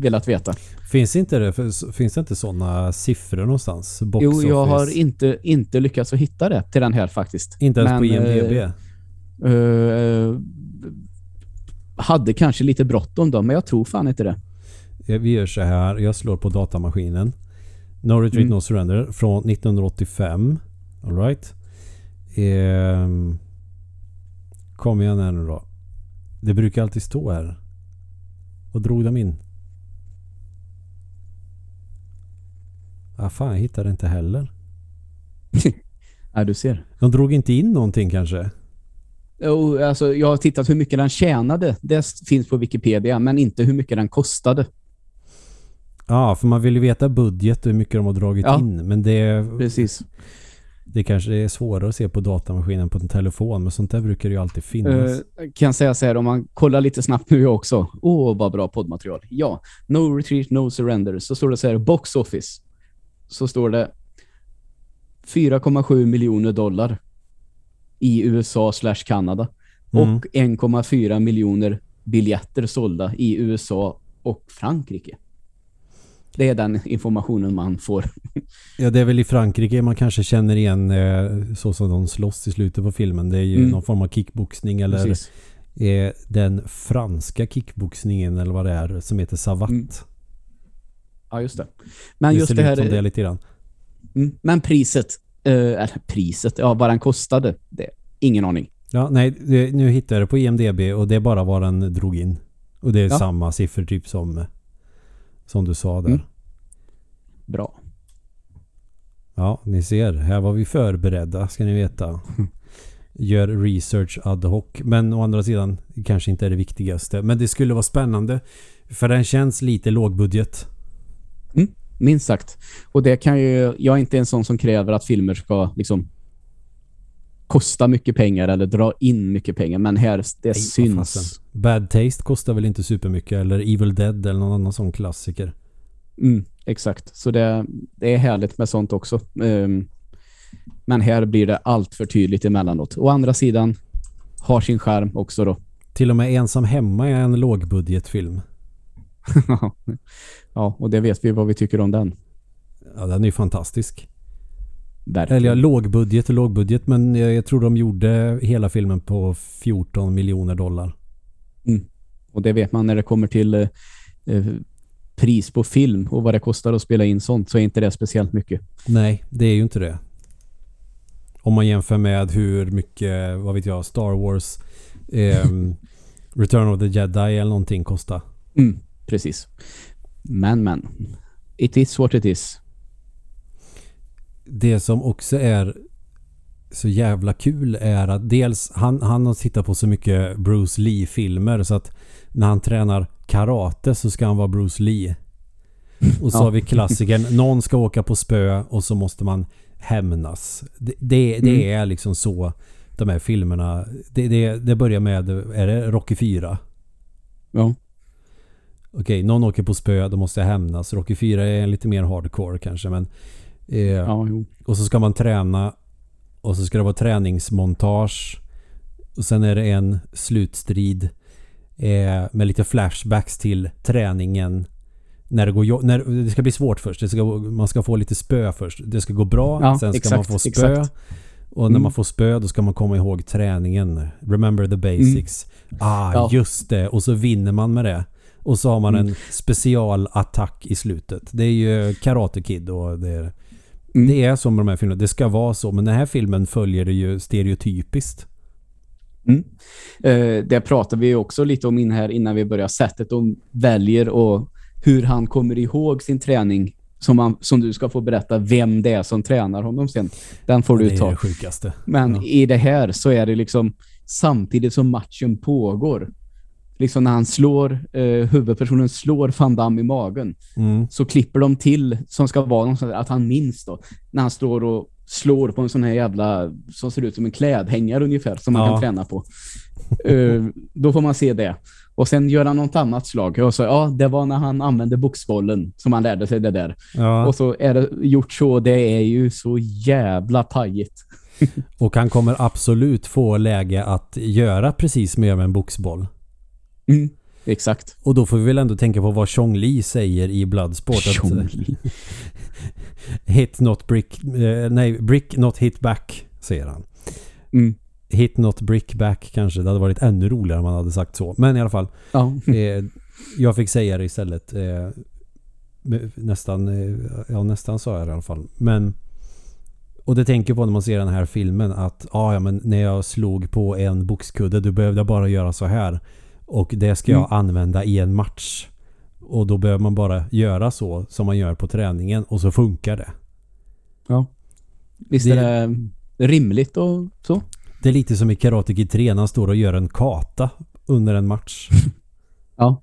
velat veta. Finns inte det, finns det inte sådana siffror någonstans? Box jo, jag office? har inte, inte lyckats att hitta det till den här faktiskt. Inte ens på Men, IMDB? eh, eh, hade kanske lite bråttom då, men jag tror fan inte det. Eh, Vi gör så här. Jag slår på datamaskinen. No Retreat Mm. No Surrender från 1985. Alright. Ehm, kom igen här nu då. Det brukar alltid stå här. Vad drog de in? Ah, fan, jag hittar det inte heller. [LAUGHS] Ja, du ser. De drog inte in någonting kanske? Jo, alltså, jag har tittat hur mycket den tjänade. Det finns på Wikipedia, men inte hur mycket den kostade. Ja, för man vill ju veta budget och hur mycket de har dragit Ja. in. Men det, Precis. det kanske är svårare att se på datamaskinen på en telefon. Men sånt där brukar ju alltid finnas. Uh, kan säga så här, om man kollar lite snabbt nu också. Åh, vad bra poddmaterial. Ja, No Retreat, No Surrender. Så står det så här, Box Office. Så står det 4,7 miljoner dollar i USA slash Kanada. Mm. Och 1,4 miljoner biljetter sålda i USA och Frankrike. Det är den informationen man får. [LAUGHS] Ja, det är väl i Frankrike man kanske känner igen eh, så som de slåss i slutet på filmen. Det är ju Mm. någon form av kickboxning eller Precis. eh, den franska kickboxningen eller vad det är som heter Savat. Mm. Ja, just det. Men det just det ut här... som det lite grann. Mm, men priset, eh, eller priset, ja vad den kostade, det, ingen aning. Ja, nej, nu hittar jag det på IMDB och det är bara vad den drog in. Och det är Ja. samma siffror typ som som du sa där. Mm. Bra. Ja, ni ser. Här var vi förberedda ska ni veta. [LAUGHS] Gör research ad hoc. Men å andra sidan kanske inte är det viktigaste. Men det skulle vara spännande. För den känns lite lågbudget. Minst sagt. Och det kan ju, jag är inte en sån som kräver att filmer ska liksom kosta mycket pengar eller dra in mycket pengar. Men här, det Nej, syns. Bad Taste kostar väl inte supermycket. Eller Evil Dead eller någon annan sån klassiker. Mm, exakt. Så det, det är härligt med sånt också. Ehm, men här blir det allt för tydligt emellanåt. Å andra sidan har sin skärm också då. Till och med Ensam Hemma är en lågbudgetfilm. [LAUGHS] ja, och det vet vi vad vi tycker om den. Ja, den är ju fantastisk. Verkligen. Eller ja, lågbudget och lågbudget men jag, jag tror de gjorde hela filmen på 14 miljoner dollar. Och det vet man när det kommer till eh, eh, pris på film och vad det kostar att spela in sånt så är inte det speciellt mycket. Nej, det är ju inte det. Om man jämför med hur mycket, vad vet jag, Star Wars ehm, [LAUGHS] Return of the Jedi eller någonting kostar. Mm, precis. Men, men. It is what it is. Det som också är så jävla kul är att dels han, han har tittat på så mycket Bruce Lee-filmer så att när han tränar karate så ska han vara Bruce Lee. Och så Ja. har vi klassikern, [LAUGHS] någon ska åka på spö och så måste man hämnas. Det, det, det Mm. är liksom så de här filmerna, det, det, det börjar med, är det Rocky 4? Ja. Okej, någon åker på spö, då måste jag hämnas. Rocky 4 är lite mer hardcore kanske men eh, Ja, och så ska man träna och så ska det vara träningsmontage och sen är det en slutstrid eh, med lite flashbacks till träningen när det går när det ska bli svårt först. Det ska, man ska få lite spö först. Det ska gå bra, Ja, sen ska exakt, man få spö. exakt. Och när Mm. man får spö då ska man komma ihåg träningen. Remember the basics. Ah, Ja. just det. Och så vinner man med det. Och så har man Mm. en specialattack i slutet. Det är ju Karate Kid och det är, Mm. det är som med de här filmerna. Det ska vara så. Men den här filmen följer det ju stereotypiskt. Mm. Eh, det pratar vi också lite om in här innan vi börjar. Sättet de väljer och hur han kommer ihåg sin träning som, man, som du ska få berätta vem det är som tränar honom sen. Den får det du är ta. det sjukaste. Men Ja. i det här så är det liksom samtidigt som matchen pågår. Liksom när han slår, eh, huvudpersonen slår Van Damme i magen Mm. så klipper de till som ska vara där, att han minns då. När han står och slår på en sån här jävla som ser ut som en klädhängare ungefär som man Ja. kan träna på. Eh, då får man se det. Och sen gör han något annat slag. Och så, ja, det var när han använde boxbollen som han lärde sig det där. Ja. Och så är det gjort så. Det är ju så jävla pajigt. [LAUGHS] Och han kommer absolut få läge att göra precis mer med en boxboll. Mm, exakt. Och då får vi väl ändå tänka på vad Chong Li säger i Bloodsport. Att, Tjongli. [LAUGHS] hit not brick... Eh, nej, brick not hit back, säger han. Mm. Hit not brick back kanske. Det hade varit ännu roligare om man hade sagt så. Men i alla fall. Ja. Eh, jag fick säga det istället. Eh, nästan, eh, ja nästan sa jag det i alla fall. Men och det tänker på när man ser den här filmen att ah, ja, men när jag slog på en boxkudde då behövde jag bara göra så här. Och det ska jag Mm. använda i en match. Och då behöver man bara göra så som man gör på träningen och så funkar det. ja. Visst Det- är det rimligt och så? Det är lite som i Karate Kid 3 när han står och gör en kata under en match. [LAUGHS] Ja.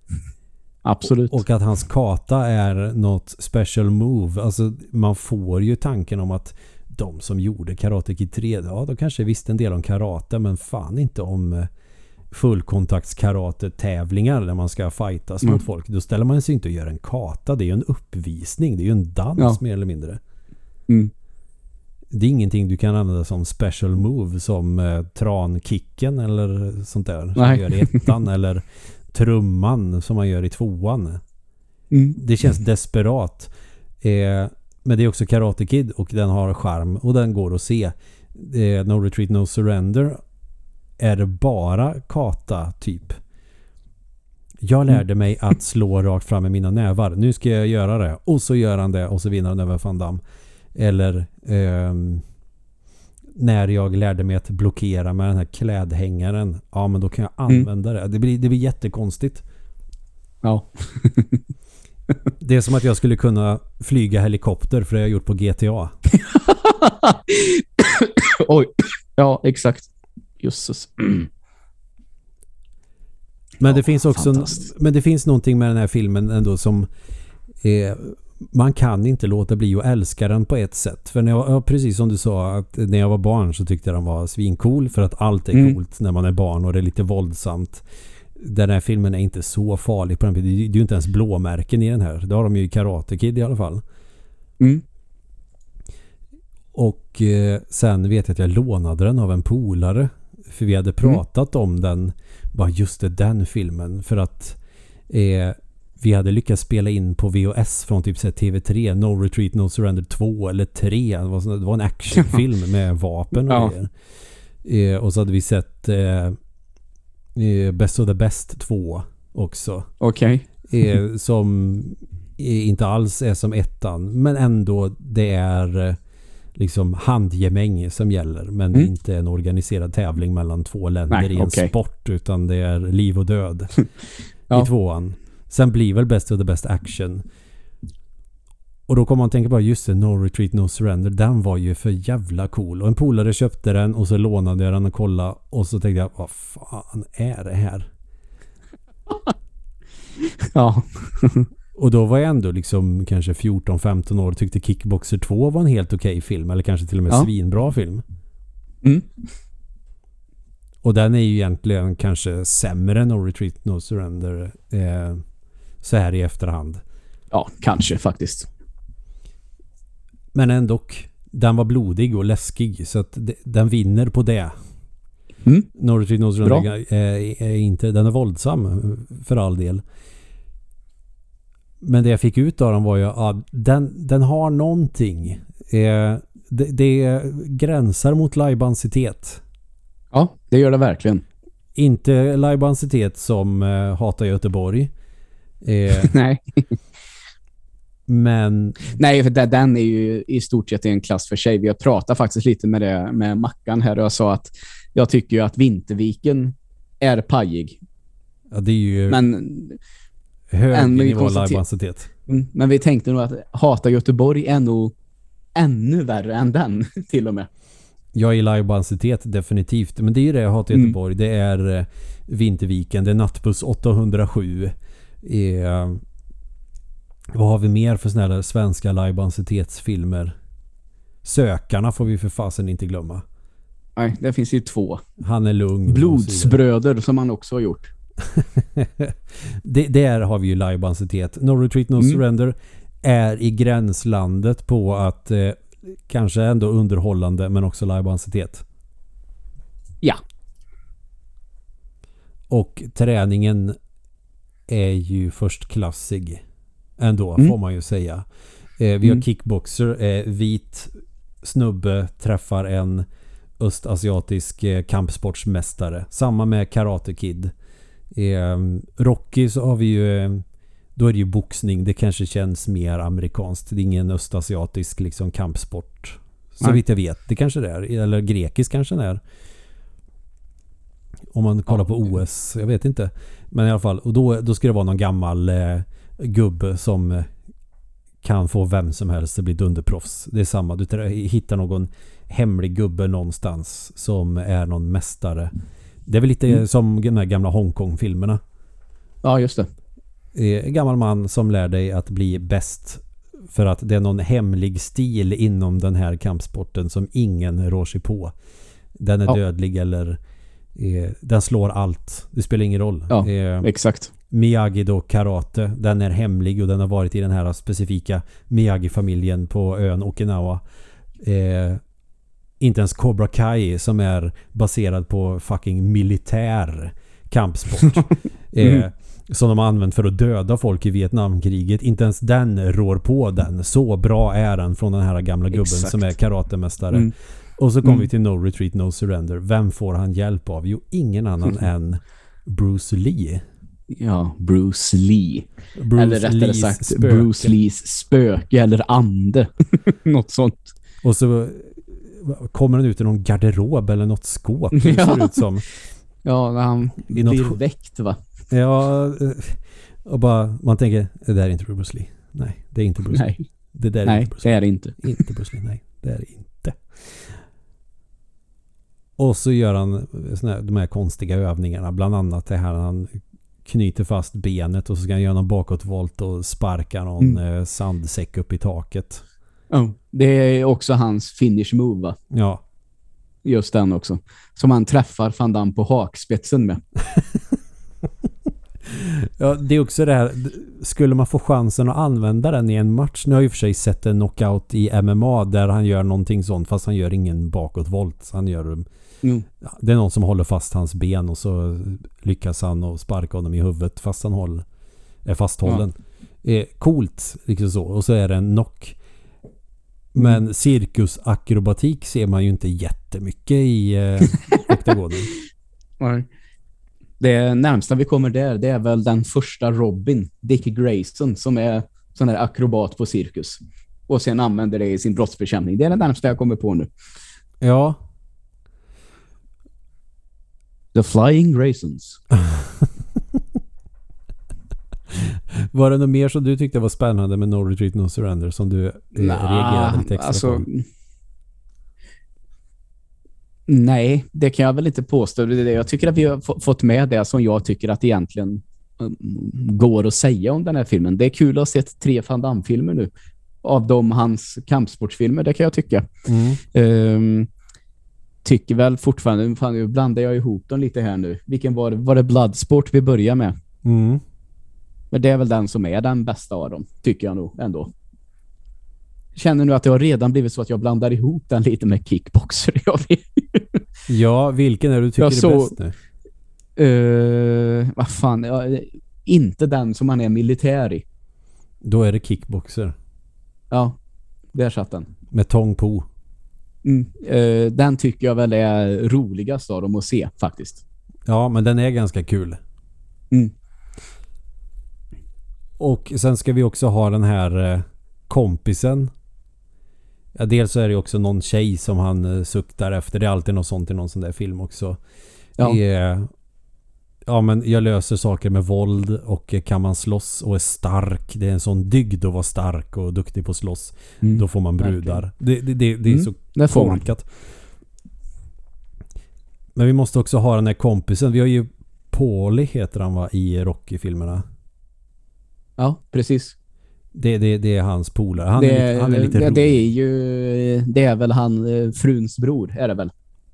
Absolut. Och att hans kata är något special move. Alltså man får ju tanken om att de som gjorde Karate Kid 3, ja de kanske visste en del om karate men fan inte om eh, fullkontaktskarate-tävlingar där man ska fightas Mm. mot folk. Då ställer man sig inte och gör en kata. Det är ju en uppvisning. Det är ju en dans Ja. mer eller mindre. Mm. Det är ingenting du kan använda som special move som eh, trankicken eller sånt där. Som man gör i ettan [LAUGHS] eller trumman som man gör i tvåan. Mm. Det känns desperat. Eh, men det är också Karate Kid och den har charm och den går att se. Eh, no Retreat No Surrender är det bara kata typ. Jag lärde mig att slå rakt fram med mina nävar. Nu ska jag göra det. Och så gör han det och så vinner han över Van Damme. Eller ehm, när jag lärde mig att blockera med den här klädhängaren. Ja men då kan jag Mm. använda det. Det blir, det blir jättekonstigt. Ja. [LAUGHS] Det är som att jag skulle kunna flyga helikopter för det har jag gjort på GTA. [LAUGHS] Oj. Ja, exakt. Jösses. [CLEARS THROAT] Men Ja, det finns också men det finns någonting med den här filmen ändå som eh, man kan inte låta bli att älska den på ett sätt. För när jag, ja, precis som du sa att när jag var barn så tyckte jag den var svincool för att allt är Mm. coolt när man är barn och det är lite våldsamt. Den här filmen är inte så farlig på den. Det är ju inte ens blåmärken i den här. Det har de ju i Karate Kid i alla fall. Mm. Och eh, sen vet jag att jag lånade den av en polare. För vi hade pratat om den. Bara just det, den filmen. För att eh, vi hade lyckats spela in på VHS från typ så här TV3 No Retreat No Surrender 2 eller 3. Det var, det var en actionfilm [LAUGHS] med vapen och Ja. grejer. Eh, och så hade vi sett eh, eh, Best of the Best 2 också. Okej. Eh, som eh, inte alls är som ettan. Men ändå det är liksom handgemäng som gäller. Men det är Mm. inte en organiserad tävling mellan två länder Nej, i en okej. sport. Utan det är liv och död [LAUGHS] Ja. i tvåan. Sen blir väl Best of the Best Action. Och då kommer man tänka på just det, No Retreat No Surrender. Den var ju för jävla cool. Och en polare köpte den och så lånade jag den och kollade. Och så tänkte jag, vad fan är det här? [LAUGHS] Ja. Och då var jag ändå liksom kanske 14-15 år och tyckte Kickboxer 2 var en helt okej film. Eller kanske till och med Ja. svinbra film. Mm. Och den är ju egentligen kanske sämre än No Retreat No Surrender. Eh, så här i efterhand. Ja, kanske faktiskt. Men ändå. Den var blodig och läskig. Så att det- den vinner på det. Mm. No Retreat No Surrender är, är inte... Den är våldsam för all del. Men det jag fick ut av den var ju att den, den har någonting. Eh, det, det gränsar mot lajbansitet. Ja, det gör det verkligen. Inte lajbansitet som eh, Hatar Göteborg. Eh, [LAUGHS] Nej. men Nej, för den är ju i stort sett en klass för sig. Vi har pratat faktiskt lite med det med Mackan här och jag sa att jag tycker ju att Vinterviken är pajig. ja, det är ju Men, hög ändå nivå lajbansitet. mm, men vi tänkte nog att Hata Göteborg är nog ännu värre än den [LAUGHS] till och med. Jag gillar lajbansitet definitivt. Men det är ju det jag hatar i Mm. Göteborg. Det är eh, Vinterviken. Det är Nattbuss 807. Eh, vad har vi mer för här svenska lajbansitetsfilmer? Sökarna får vi för fasen inte glömma. Nej, det finns ju två. Han är lugn. Blodsbröder som man också har gjort. [LAUGHS] det, där har vi ju lajbansitet. No Retreat No Mm. Surrender är i gränslandet på att eh, kanske ändå underhållande men också lajbansitet. Ja. Och träningen är ju förstklassig. Ändå Mm. får man ju säga. Eh, vi har Mm. kickboxer. Eh, vit snubbe träffar en östasiatisk eh, kampsportsmästare. Samma med Karate Kid. Eh, Rocky så har vi ju... Eh, då är det ju boxning. Det kanske känns mer amerikanskt. Det är ingen östasiatisk liksom kampsport. Så vitt jag vet. Det kanske det är. Eller grekisk kanske det är. Om man kollar Ja. på OS. Jag vet inte. Men i alla fall. Och då, då ska det vara någon gammal eh, gubbe som eh, kan få vem som helst att bli dunderproffs. Det är samma. Du hittar någon hemlig gubbe någonstans som är någon mästare. Det är väl lite Mm. som de här gamla Hongkong-filmerna. Ja, just det. En gammal man som lär dig att bli bäst för att det är någon hemlig stil inom den här kampsporten som ingen rår sig på. Den är Ja. dödlig eller eh, den slår allt. Det spelar ingen roll. Ja. Eh, Exakt. Miyagi-Do karate. Den är hemlig och den har varit i den här specifika Miyagi-familjen på ön Okinawa. Eh, inte ens Cobra Kai som är baserad på fucking militär kampsport. [LAUGHS] eh, Mm. som de har använt för att döda folk i Vietnamkriget. Inte ens den rår på den. Så bra är den från den här gamla gubben Exakt. som är karatemästare. Mm. Och så kommer Mm. vi till No Retreat No Surrender. Vem får han hjälp av? Jo, ingen annan [LAUGHS] än Bruce Lee. Ja, Bruce Lee. Bruce eller rättare Lees sagt spöke. Bruce Lees spöke eller ande. [LAUGHS] Något sånt. Och så kommer han ut i någon garderob eller något skåp. Det [LAUGHS] Ja. ser ut som. Ja, när han I något blir väckt va? Ja, eh, och bara man tänker det där är inte Bruce Lee. Nej, det är inte Bruce Lee. Nej, Det där är nej inte Bruce det är det inte. Lee. Inte Bruce Lee, nej. Det är det inte. Och så gör han såna här, de här konstiga övningarna. Bland annat det här när han knyter fast benet och så ska han göra någon bakåtvolt och sparka någon Mm. eh, sandsäck upp i taket. Ja, det är också hans finish move va? Ja, Just den också. Som han träffar Van Damme på hakspetsen med. [LAUGHS] Ja, det är också det här. Skulle man få chansen att använda den i en match. Nu har jag i och för sig sett en knockout i MMA där han gör någonting sånt fast han gör ingen bakåtvolt. Han gör, Mm. ja, det är någon som håller fast hans ben och så lyckas han och sparka honom i huvudet fast han håller. är fasthållen. Eh, coolt, liksom så. Och så är det en knock. Men cirkusakrobatik ser man ju inte jättemycket i eh, oktagonen. [LAUGHS] Det närmsta vi kommer där, det är väl den första Robin, Dick Grayson, som är sån här akrobat på cirkus. Och sen använder det i sin brottsbekämpning. Det är det närmsta jag kommer på nu. Ja, The Flying Graysons. [LAUGHS] var det något mer som du tyckte var spännande med No Retreat No Surrender som du eh, reagerade lite extra alltså, på? Nej, det kan jag väl inte påstå. Det är det. Jag tycker att vi har få- fått med det som jag tycker att egentligen mm, går att säga om den här filmen. Det är kul att ha sett tre Van Damme-filmer nu. Av de hans kampsportsfilmer, det kan jag tycka. Mm. Ehm, tycker väl fortfarande, fan, nu blandar jag ihop dem lite här nu. Vilken var det? Var det Bloodsport vi börjar med? Mm. Men det är väl den som är den bästa av dem, tycker jag nog ändå. Känner nu att det har redan blivit så att jag blandar ihop den lite med kickboxer. [LAUGHS] Jag vet. Ja, vilken är du tycker Jag är såg- bäst nu? Uh, vad fan, ja, inte den som man är militär i. Då är det kickboxer. Ja, där satt den. Med Tong Po. Mm. Eh, den tycker jag väl är roligast av dem att se faktiskt. Ja, men den är ganska kul. Mm. Och sen ska vi också ha den här eh, kompisen. Ja, dels så är det också någon tjej som han eh, suktar efter. Det är alltid något sånt i någon sån där film också. Ja. Det är, ja, men jag löser saker med våld och eh, kan man slåss och är stark. Det är en sån dygd att vara stark och duktig på att slåss. Mm. Då får man brudar. Det, det, det, det är Mm, så korkat. Men vi måste också ha den här kompisen. Vi har ju Paulie heter han va i Rocky-filmerna. Ja, precis. Det, det, det är hans polare. Han, det, är lite, han är lite det, rolig. det är ju det är väl han eh, fruns bror är det väl,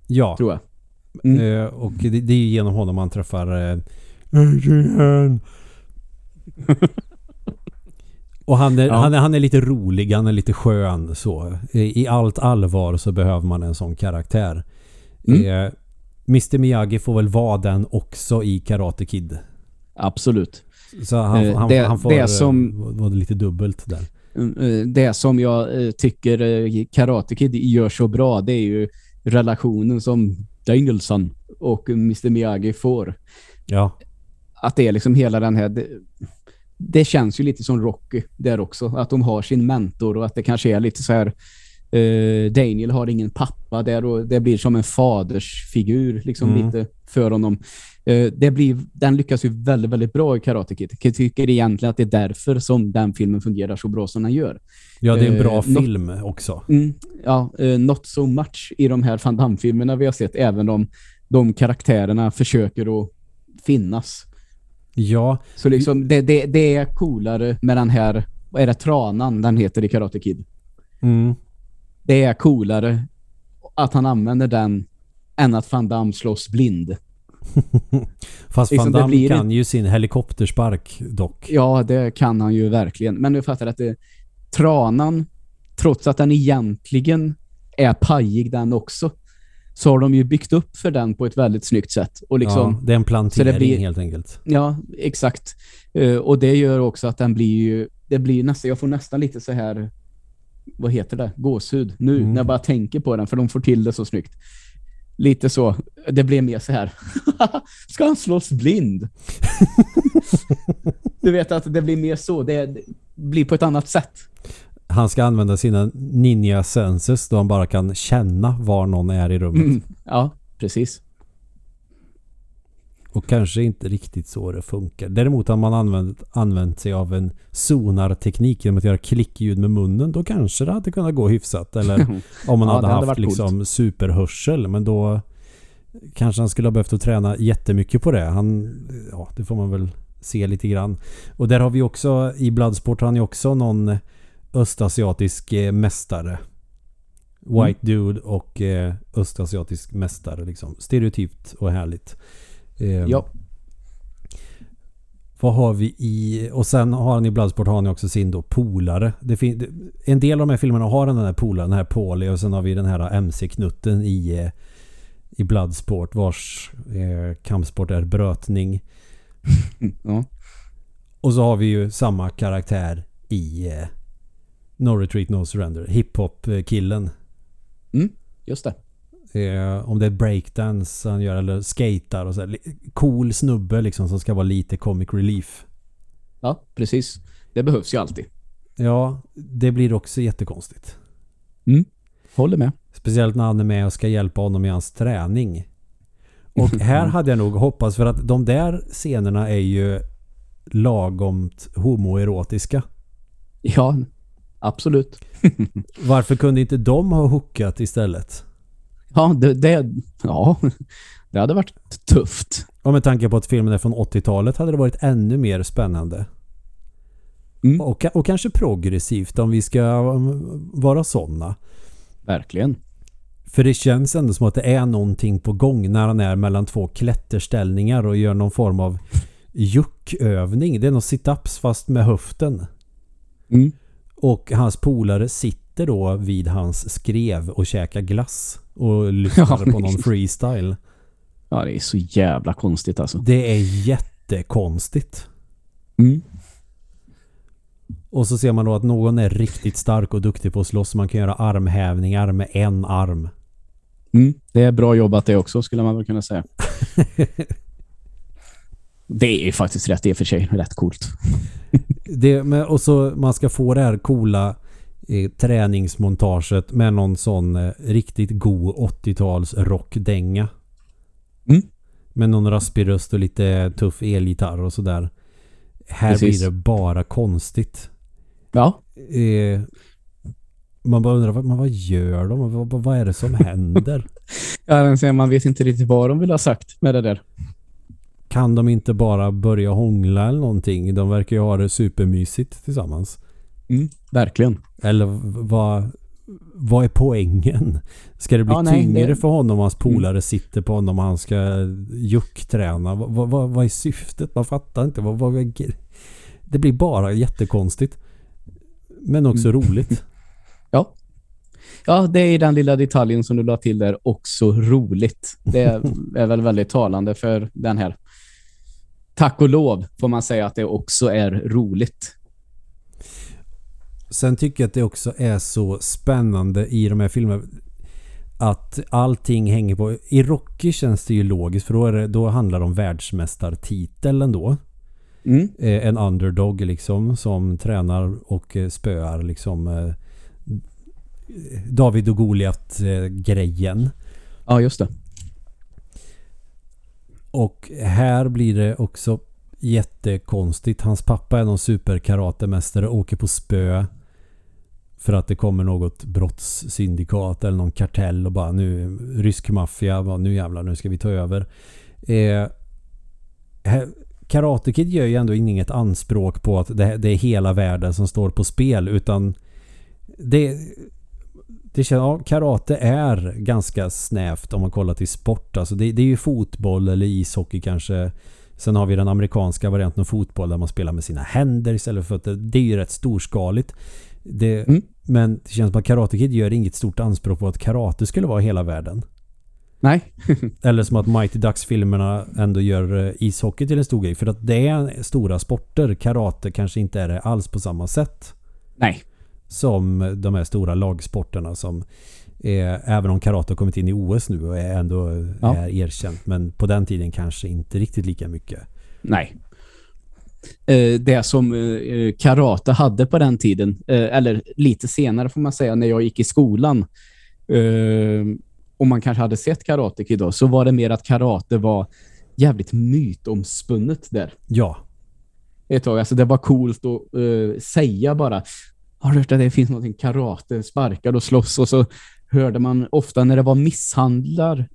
Ja. tror jag. Mm. Eh, och det, det är ju genom honom man träffar eh. [LAUGHS] Och han är, Ja. han, är, han är lite rolig, han är lite skön så. I, I allt allvar så behöver man en sån karaktär. Mm. Eh, Mr Miyagi får väl vara den också i Karate Kid. Absolut. Så han, Eh, han, det- han får det eh, som- var lite dubbelt där. Mm, eh, Det som jag tycker Karate Kid gör så bra, det är ju relationen som Danielson och Mr Miyagi får. Ja. Att det är liksom hela den här... Det, det känns ju lite som Rocky där också. Att de har sin mentor och att det kanske är lite så här... eh, Daniel har ingen pappa där och det blir som en fadersfigur liksom Mm. lite för honom. Eh, det blir, den lyckas ju väldigt, väldigt bra i Karate Kid. Jag tycker egentligen att det är därför som den filmen fungerar så bra som den gör. ja, det är en bra nå- film också. Mm, ja, not so much i de här Van Damme-filmerna vi har sett, även om de karaktärerna försöker att finnas. Ja, Så liksom, det, det, det är coolare med den här, vad är det, tranan den heter i Karate Kid. mm. Det är coolare att han använder den än att Van Damme slåss blind. [LAUGHS] Fast Liksom, Van Damme kan ju sin helikopterspark dock. Ja, det kan han ju verkligen. Men nu fattar att det, tranan, trots att den egentligen är pajig den också, så har de ju byggt upp för den på ett väldigt snyggt sätt. Och liksom, ja, det är en plantering blir- helt enkelt. Ja, exakt. Eh, och det gör också att den blir ju, det blir nästan, jag får nästan lite så här, vad heter det? Gåshud nu Mm. när jag bara tänker på den, för de får till det så snyggt. Lite så, det blir mer så här, [LAUGHS] ska han slås blind? [LAUGHS] du vet att det blir mer så, det, det blir på ett annat sätt. Han ska använda sina ninja senses då han bara kan känna var någon är i rummet. Mm. Ja, precis. Och kanske inte riktigt så det funkar. Däremot har man använt, använt sig av en sonarteknik genom att göra klickljud med munnen. Då kanske det hade kunnat gå hyfsat. Eller [LAUGHS] om man Ja, hade hade haft liksom superhörsel. Men då kanske han skulle ha behövt att träna jättemycket på det. Han, ja, det får man väl se lite grann. Och där har vi också, i Bloodsport har han ju också någon östasiatisk eh, mästare. White dude och eh, östasiatisk mästare liksom. Stereotypt och härligt. Eh, Ja. Vad har vi i... Och sen har han i Bloodsport har han också sin då polare. Det en del av de här filmerna har den här polaren, den här Paulie och sen har vi den här MC-knutten i, eh, i Bloodsport vars eh, kampsport är brötning. Mm, [LAUGHS] Ja. Och så har vi ju samma karaktär i eh, No Retreat No Surrender. Hiphop-killen. Just det. Eh, om det är breakdance han gör eller skater och så. här. Cool snubbe liksom som ska vara lite comic relief. Ja, precis. Det behövs ju alltid. Ja, det blir också jättekonstigt. Håller med. Speciellt när han är med och ska hjälpa honom i hans träning. Och [LAUGHS] här hade jag nog hoppats för att de där scenerna är ju lagomt homoerotiska. Ja, absolut. [LAUGHS] Varför kunde inte de ha hookat istället? Ja, det, det, ja, det hade varit tufft. Och med tanke på att filmen är från 80-talet hade det varit ännu mer spännande. Mm. Och, och kanske progressivt om vi ska vara sådana. Verkligen. För det känns ändå som att det är någonting på gång när han är mellan två klätterställningar och gör någon form av juckövning. Det är någon sit-ups fast med höften. Mm. Och hans polare sitter då vid hans skrev och käkar glass. Och lyssnar [LAUGHS] Ja, på någon freestyle. Ja, det är så jävla konstigt alltså. Det är jättekonstigt. Mm. Och så ser man då att någon är riktigt stark och duktig på att slåss. Man kan göra armhävningar med en arm. Mm. Det är bra jobbat det också, skulle man väl kunna säga. [LAUGHS] det är ju faktiskt rätt i och för sig. Rätt coolt. Det, men, och så man ska få det här coola eh, träningsmontaget med någon sån eh, riktigt god 80-tals rockdänga. Mm. Med någon raspig röst och lite tuff elgitarr och sådär. Här Precis. blir det bara konstigt. Ja, Eh, man bara undrar, vad, men vad gör de? Vad, vad, är det som händer? [LAUGHS] ja man vet inte riktigt vad de vill ha sagt med det där. Kan de inte bara börja hångla eller någonting? De verkar ju ha det supermysigt tillsammans. Mm. Verkligen. Eller vad, vad är poängen? Ska det bli Ja, nej, tyngre det- för honom och hans polare sitter på honom och han ska juckträna? Vad, vad, vad, är syftet? Man fattar inte. Vad, vad, det blir bara jättekonstigt. Men också Mm. roligt. [LAUGHS] Ja. Ja, det är den lilla detaljen som du la till där också roligt. Det [LAUGHS] är väl väldigt talande för den här. Tack och lov får man säga att det också är roligt. Sen tycker jag att det också är så spännande i de här filmerna att allting hänger på... I Rocky känns det ju logiskt för då, är det, då handlar det om världsmästartiteln då. Mm. Eh, en underdog liksom som tränar och eh, spöar liksom eh, David och Goliat eh, grejen. Ja, just det. Och här blir det också jättekonstigt. Hans pappa är någon superkaratemästare och åker på spö. För att det kommer något brottssyndikat eller någon kartell och bara nu rysk maffia, bara, nu jävlar nu ska vi ta över. Eh, Karate Kid gör ju ändå inget anspråk på att det, det är hela världen som står på spel utan det, det känns, ja, karate är ganska snävt om man kollar till sport. Alltså det, det är ju fotboll eller ishockey kanske. Sen har vi den amerikanska varianten av fotboll där man spelar med sina händer istället för fötter. Det är ju rätt storskaligt. Det, Mm. Men det känns som att Karate Kid gör inget stort anspråk på att karate skulle vara hela världen. Nej. [LAUGHS] Eller som att Mighty Ducks-filmerna ändå gör eh, ishockey till en stor grej. För att det är stora sporter. Karate kanske inte är det alls på samma sätt Nej. som de här stora lagsporterna som är, även om karate har kommit in i OS nu och är ändå Ja. är erkänt men på den tiden kanske inte riktigt lika mycket. Nej. Eh, Det som eh, karate hade på den tiden, eh, eller lite senare får man säga, när jag gick i skolan, eh, om man kanske hade sett Karate Kid då, så var det mer att karate var jävligt mytomspunnet där. Ja, Ett tag. Alltså det var coolt att eh, säga bara, har du hört att det finns någonting karate, sparkar och slåss och så hörde man ofta när det var misshandlar,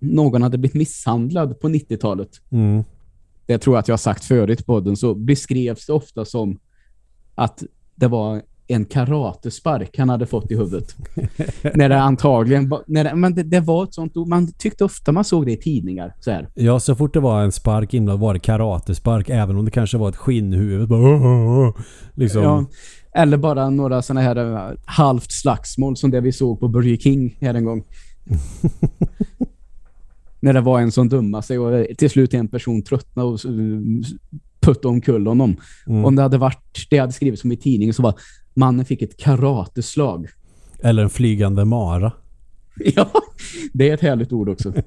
någon hade blivit misshandlad på 90-talet mm. Det tror jag att jag har sagt förut i podden, så beskrevs det ofta som att det var en karatespark han hade fått i huvudet. [LAUGHS] när det antagligen när det, men det, det var ett sånt ord, man tyckte ofta man såg det i tidningar. Så här. ja så fort det var en spark inblandad var det karatespark även om det kanske var ett skinnhuvud. Bara, "Åh, åh, åh." liksom. Ja, eller bara några såna här eh, halvt slagsmål som det vi såg på Burger King här en gång. [LAUGHS] när det var en som dumma sig och till slut en person tröttnade och eh, putta omkull honom. Mm. Om det hade varit det jag hade skrivit som i tidningen så var mannen fick ett karateslag. Eller en flygande mara. [LAUGHS] Ja, det är ett härligt ord också. [LAUGHS]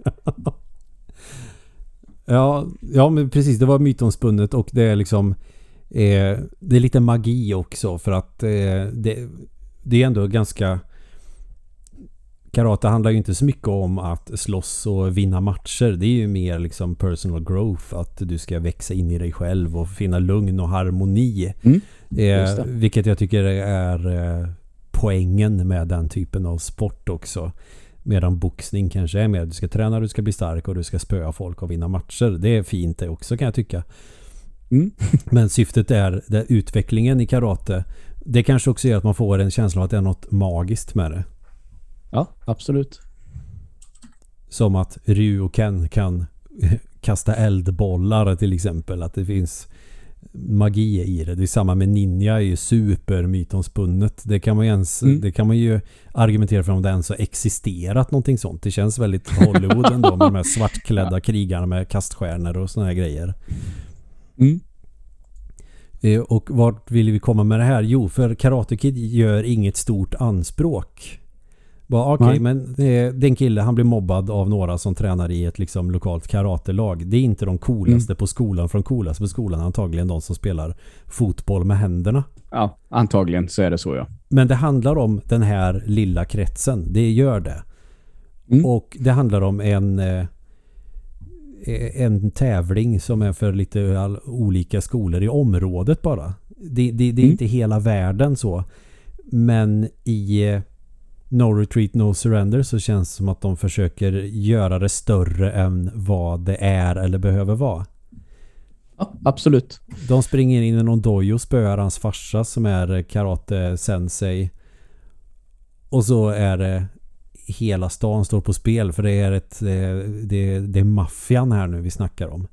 Ja, ja men precis. Det var mytomspunnet och det är liksom eh, det är lite magi också för att eh, det, det är ändå ganska Karate handlar ju inte så mycket om att slåss och vinna matcher. Det är ju mer liksom personal growth. Att du ska växa in i dig själv och finna lugn och harmoni. Mm, Eh, vilket jag tycker är eh, poängen med den typen av sport också. Medan boxning kanske är mer du ska träna, du ska bli stark och du ska spöa folk och vinna matcher. Det är fint det också kan jag tycka. Mm. [LAUGHS] Men syftet är det, utvecklingen i karate. Det kanske också gör att man får en känsla av att det är något magiskt med det. Ja, absolut. Som att Ryu och Ken kan [LAUGHS] kasta eldbollar till exempel. Att det finns magi i det. Det är samma med Ninja är ju supermytomspunnet. Det kan man ju ens, Mm. det kan man ju argumentera för om det ens har existerat någonting sånt. Det känns väldigt Hollywood ändå med de här svartklädda krigarna med kaststjärnor och såna här grejer. Mm. Eh, Och vart vill vi komma med det här? Jo, för Karate Kid gör inget stort anspråk. Bara okej, Nej. men den kille han blir mobbad av några som tränar i ett liksom lokalt karatelag. Det är inte de coolaste på skolan. Från coolaste på skolan antagligen de som spelar fotboll med händerna. Ja, antagligen så är det så ja. Men det handlar om den här lilla kretsen. Det gör det. Mm. Och det handlar om en eh, en tävling som är för lite olika skolor i området bara. Det, det, det är Mm. inte hela världen så. Men i eh, No Retreat No Surrender så känns det som att de försöker göra det större än vad det är eller behöver vara. ja. Absolut. De springer in i någon dojo och spöar hans farsa som är karate sensei. Och så är det hela stan står på spel för det är ett det, det är maffian här nu vi snackar om.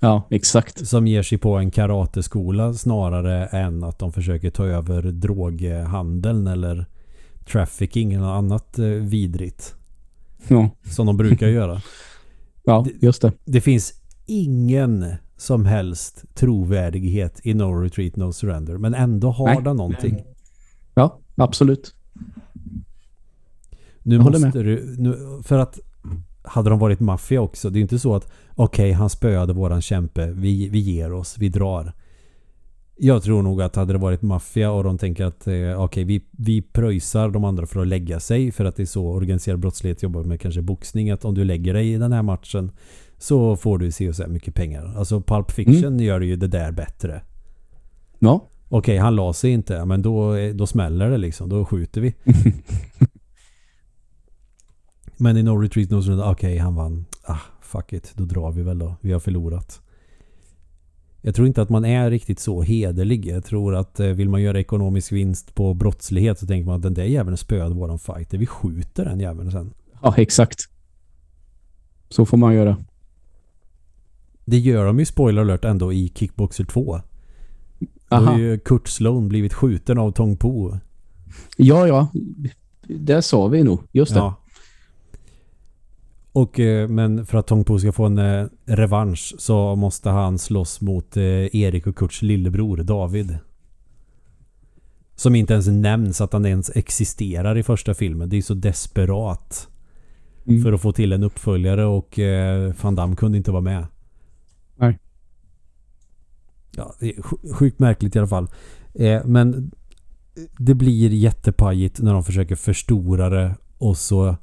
Ja, exakt. Som ger sig på en karateskola snarare än att de försöker ta över droghandeln eller trafficking eller annat eh, vidrigt. Ja, Som de brukar [LAUGHS] göra. ja just det. Det finns ingen som helst trovärdighet i No Retreat No Surrender. Men ändå har Nej. den någonting. Ja, absolut. Nu Jag måste du... Nu, för att hade de varit maffia också. Det är inte så att okej, han spöade våran kämpe. Vi, vi ger oss. Vi drar. Jag tror nog att hade det varit maffia och de tänker att eh, okej, vi, vi pröjsar de andra för att lägga sig för att det är så organiserad brottslighet jobbar med kanske boxning. Att om du lägger dig i den här matchen så får du se och så mycket pengar. Alltså Pulp Fiction gör ju det där bättre. Ja, Okej, han la sig inte. Men då, då smäller det liksom. Då skjuter vi. [LAUGHS] men i No Retreat No Surrender, okej, han vann. Ah, fuck it. Då drar vi väl då. Vi har förlorat. Jag tror inte att man är riktigt så hederlig. Jag tror att eh, vill man göra ekonomisk vinst på brottslighet så tänker man att den där jäveln spöade våran fighter. Vi skjuter den jäveln sen. ja exakt. Så får man göra. Det gör de ju spoiler alert ändå i Kickboxer 2. Då har ju Kurt Sloan blivit skjuten av Tong Po. Ja, ja. Det sa vi nog. Just det. Ja. Och, eh, men för att Tong Po ska få en eh, revansch så måste han slåss mot eh, Erik och Kurts lillebror David. Som inte ens nämns att han ens existerar i första filmen. Det är så desperat. Mm. För att få till en uppföljare och Van Damme kunde inte vara med. Nej. Ja, det är sj- sjukt märkligt i alla fall. Men det blir jättepajigt när de försöker förstora det och så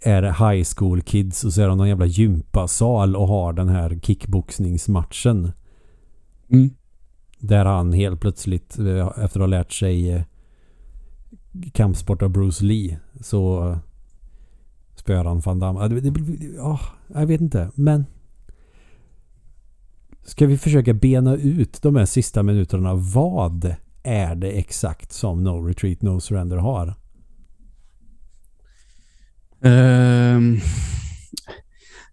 är det high school kids och så är de någon jävla gympasal och har den här kickboxningsmatchen. Mm. Där han helt plötsligt eh, efter att ha lärt sig eh, kampsport av Bruce Lee så eh, spöar han Van Damme. Det, det, jag vet inte. Men ska vi försöka bena ut de här sista minuterna. Vad är det exakt som No Retreat No Surrender har? Ehm,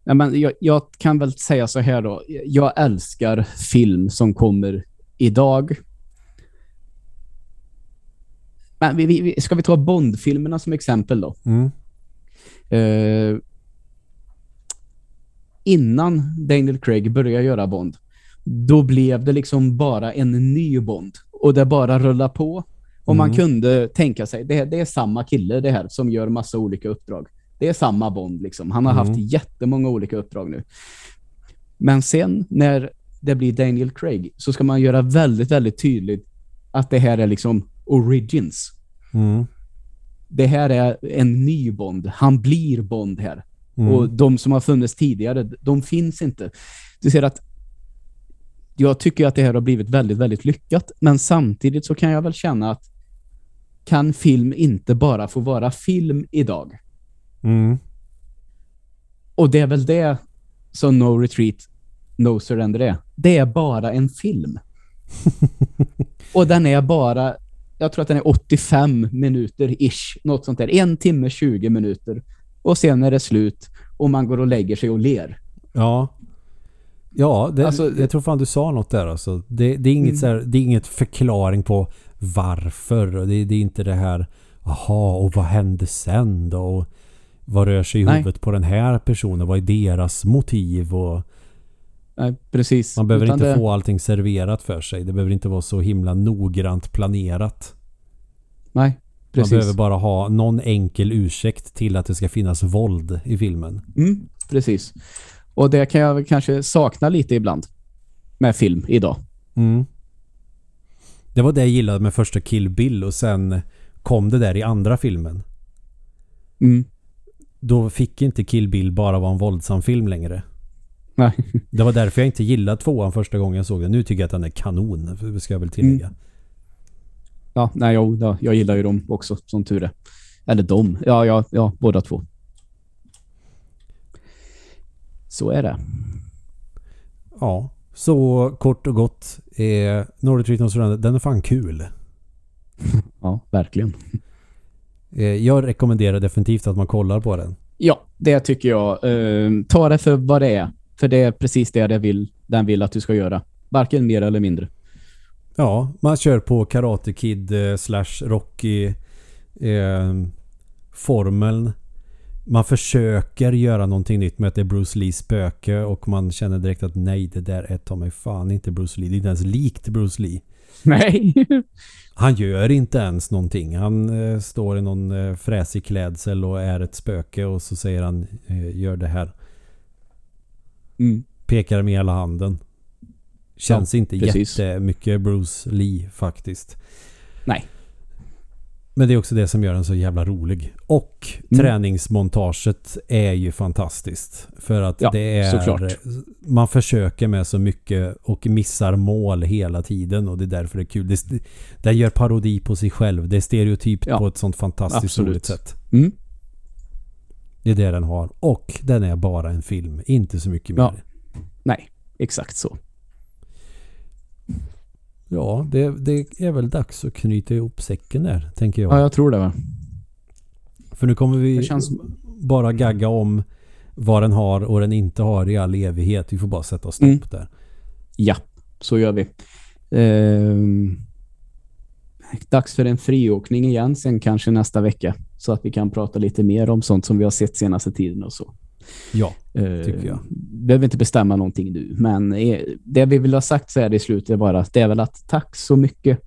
ja, men jag, jag kan väl säga så här då. Jag älskar film som kommer idag. Men vi, vi, ska vi ta Bond-filmerna som exempel då? Mm. Eh, innan Daniel Craig började göra Bond, då blev det liksom bara en ny Bond. Och det bara rullar på. Och man Mm. kunde tänka sig, det, det är samma kille det här som gör massa olika uppdrag. Det är samma Bond liksom. Han har Mm. haft jättemånga olika uppdrag nu. Men sen när det blir Daniel Craig så ska man göra väldigt, väldigt tydligt att det här är liksom origins. Mm. Det här är en ny Bond. Han blir Bond här. Mm. Och de som har funnits tidigare, de finns inte. Du ser att jag tycker att det här har blivit väldigt, väldigt lyckat. Men samtidigt så kan jag väl känna att kan film inte bara få vara film idag? Mm. Och det är väl det som No Retreat, No Surrender är. Det är bara en film. [LAUGHS] och den är bara, jag tror att den är 85 minuter ish, något sånt där. En timme 20 minuter. Och sen är det slut och man går och lägger sig och ler. Ja. Ja, det, Alltså, jag tror fan du sa något där alltså. Det, det, är inget Mm. så här, det är inget förklaring på varför. Och det, det är inte det här, aha, och vad hände sen då? Och vad rör sig i Nej. huvudet på den här personen? Vad är deras motiv? Och Nej, precis. man behöver Utan inte det, få allting serverat för sig. Det behöver inte vara så himla noggrant planerat. Nej, Man precis. behöver bara ha någon enkel ursäkt till att det ska finnas våld i filmen. Mm, precis. Och det kan jag kanske sakna lite ibland med film idag. Mm. Det var det jag gillade med första Kill Bill och sen kom det där i andra filmen. Mm. Då fick inte Kill Bill bara vara en våldsam film längre. Nej. Det var därför jag inte gillade tvåan första gången jag såg den. Nu tycker jag att den är kanon, ska jag väl tillägga. Mm. Ja, nej, jo, ja, jag gillar ju dem också, som tur är. Eller dem. Ja, ja, ja, båda två. Så är det. Ja, så kort och gott. Eh, No Retreat No Surrender, den är fan kul. [LAUGHS] Ja, verkligen. Eh, jag rekommenderar definitivt att man kollar på den. Ja, det tycker jag. Eh, ta det för vad det är. För det är precis det jag vill, den vill att du ska göra. Varken mer eller mindre. Ja, man kör på Karate Kid eh, slash Rocky eh, formeln. Man försöker göra någonting nytt med att det är Bruce Lees spöke och man känner direkt att nej, det där är ta mig fan inte Bruce Lee. Det är inte ens likt Bruce Lee. Nej. [LAUGHS] Han gör inte ens någonting. Han eh, står i någon eh, fräsig klädsel och är ett spöke och så säger han eh, gör det här. Mm. Pekar med hela handen. Känns inte precis. jättemycket Bruce Lee faktiskt. Nej. Men det är också det som gör den så jävla rolig. Och Mm. träningsmontaget är ju fantastiskt. För att Ja, det är... såklart. Man försöker med så mycket och missar mål hela tiden och det är därför det är kul. Det, den gör parodi på sig själv. Det är stereotypt Ja, på ett sånt fantastiskt absolut. roligt sätt. Mm. Det är det den har. Och den är bara en film. Inte så mycket mer. Ja. Nej, exakt så. Ja, det, det är väl dags att knyta ihop säcken där, tänker jag. Ja, jag tror det va. För nu kommer vi känns... bara gagga om vad den har och den inte har i all evighet. Vi får bara sätta stopp Mm. där. Ja, så gör vi. Ehm, dags för en friåkning igen sen kanske nästa vecka. Så att vi kan prata lite mer om sånt som vi har sett senaste tiden och så. Ja, Ehm, Tycker jag. behöver inte bestämma någonting nu, men eh, det vi vill ha sagt så här i slutet är bara att det är väl att tack så mycket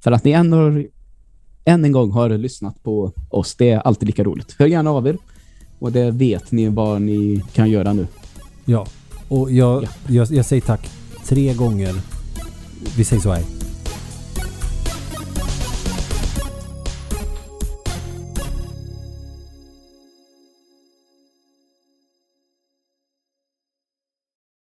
för att ni än, har, än en gång har lyssnat på oss. Det är alltid lika roligt. Hör gärna av er och det vet ni vad ni kan göra nu. ja. Och jag, Ja. jag, jag säger tack tre gånger. Vi säger så här.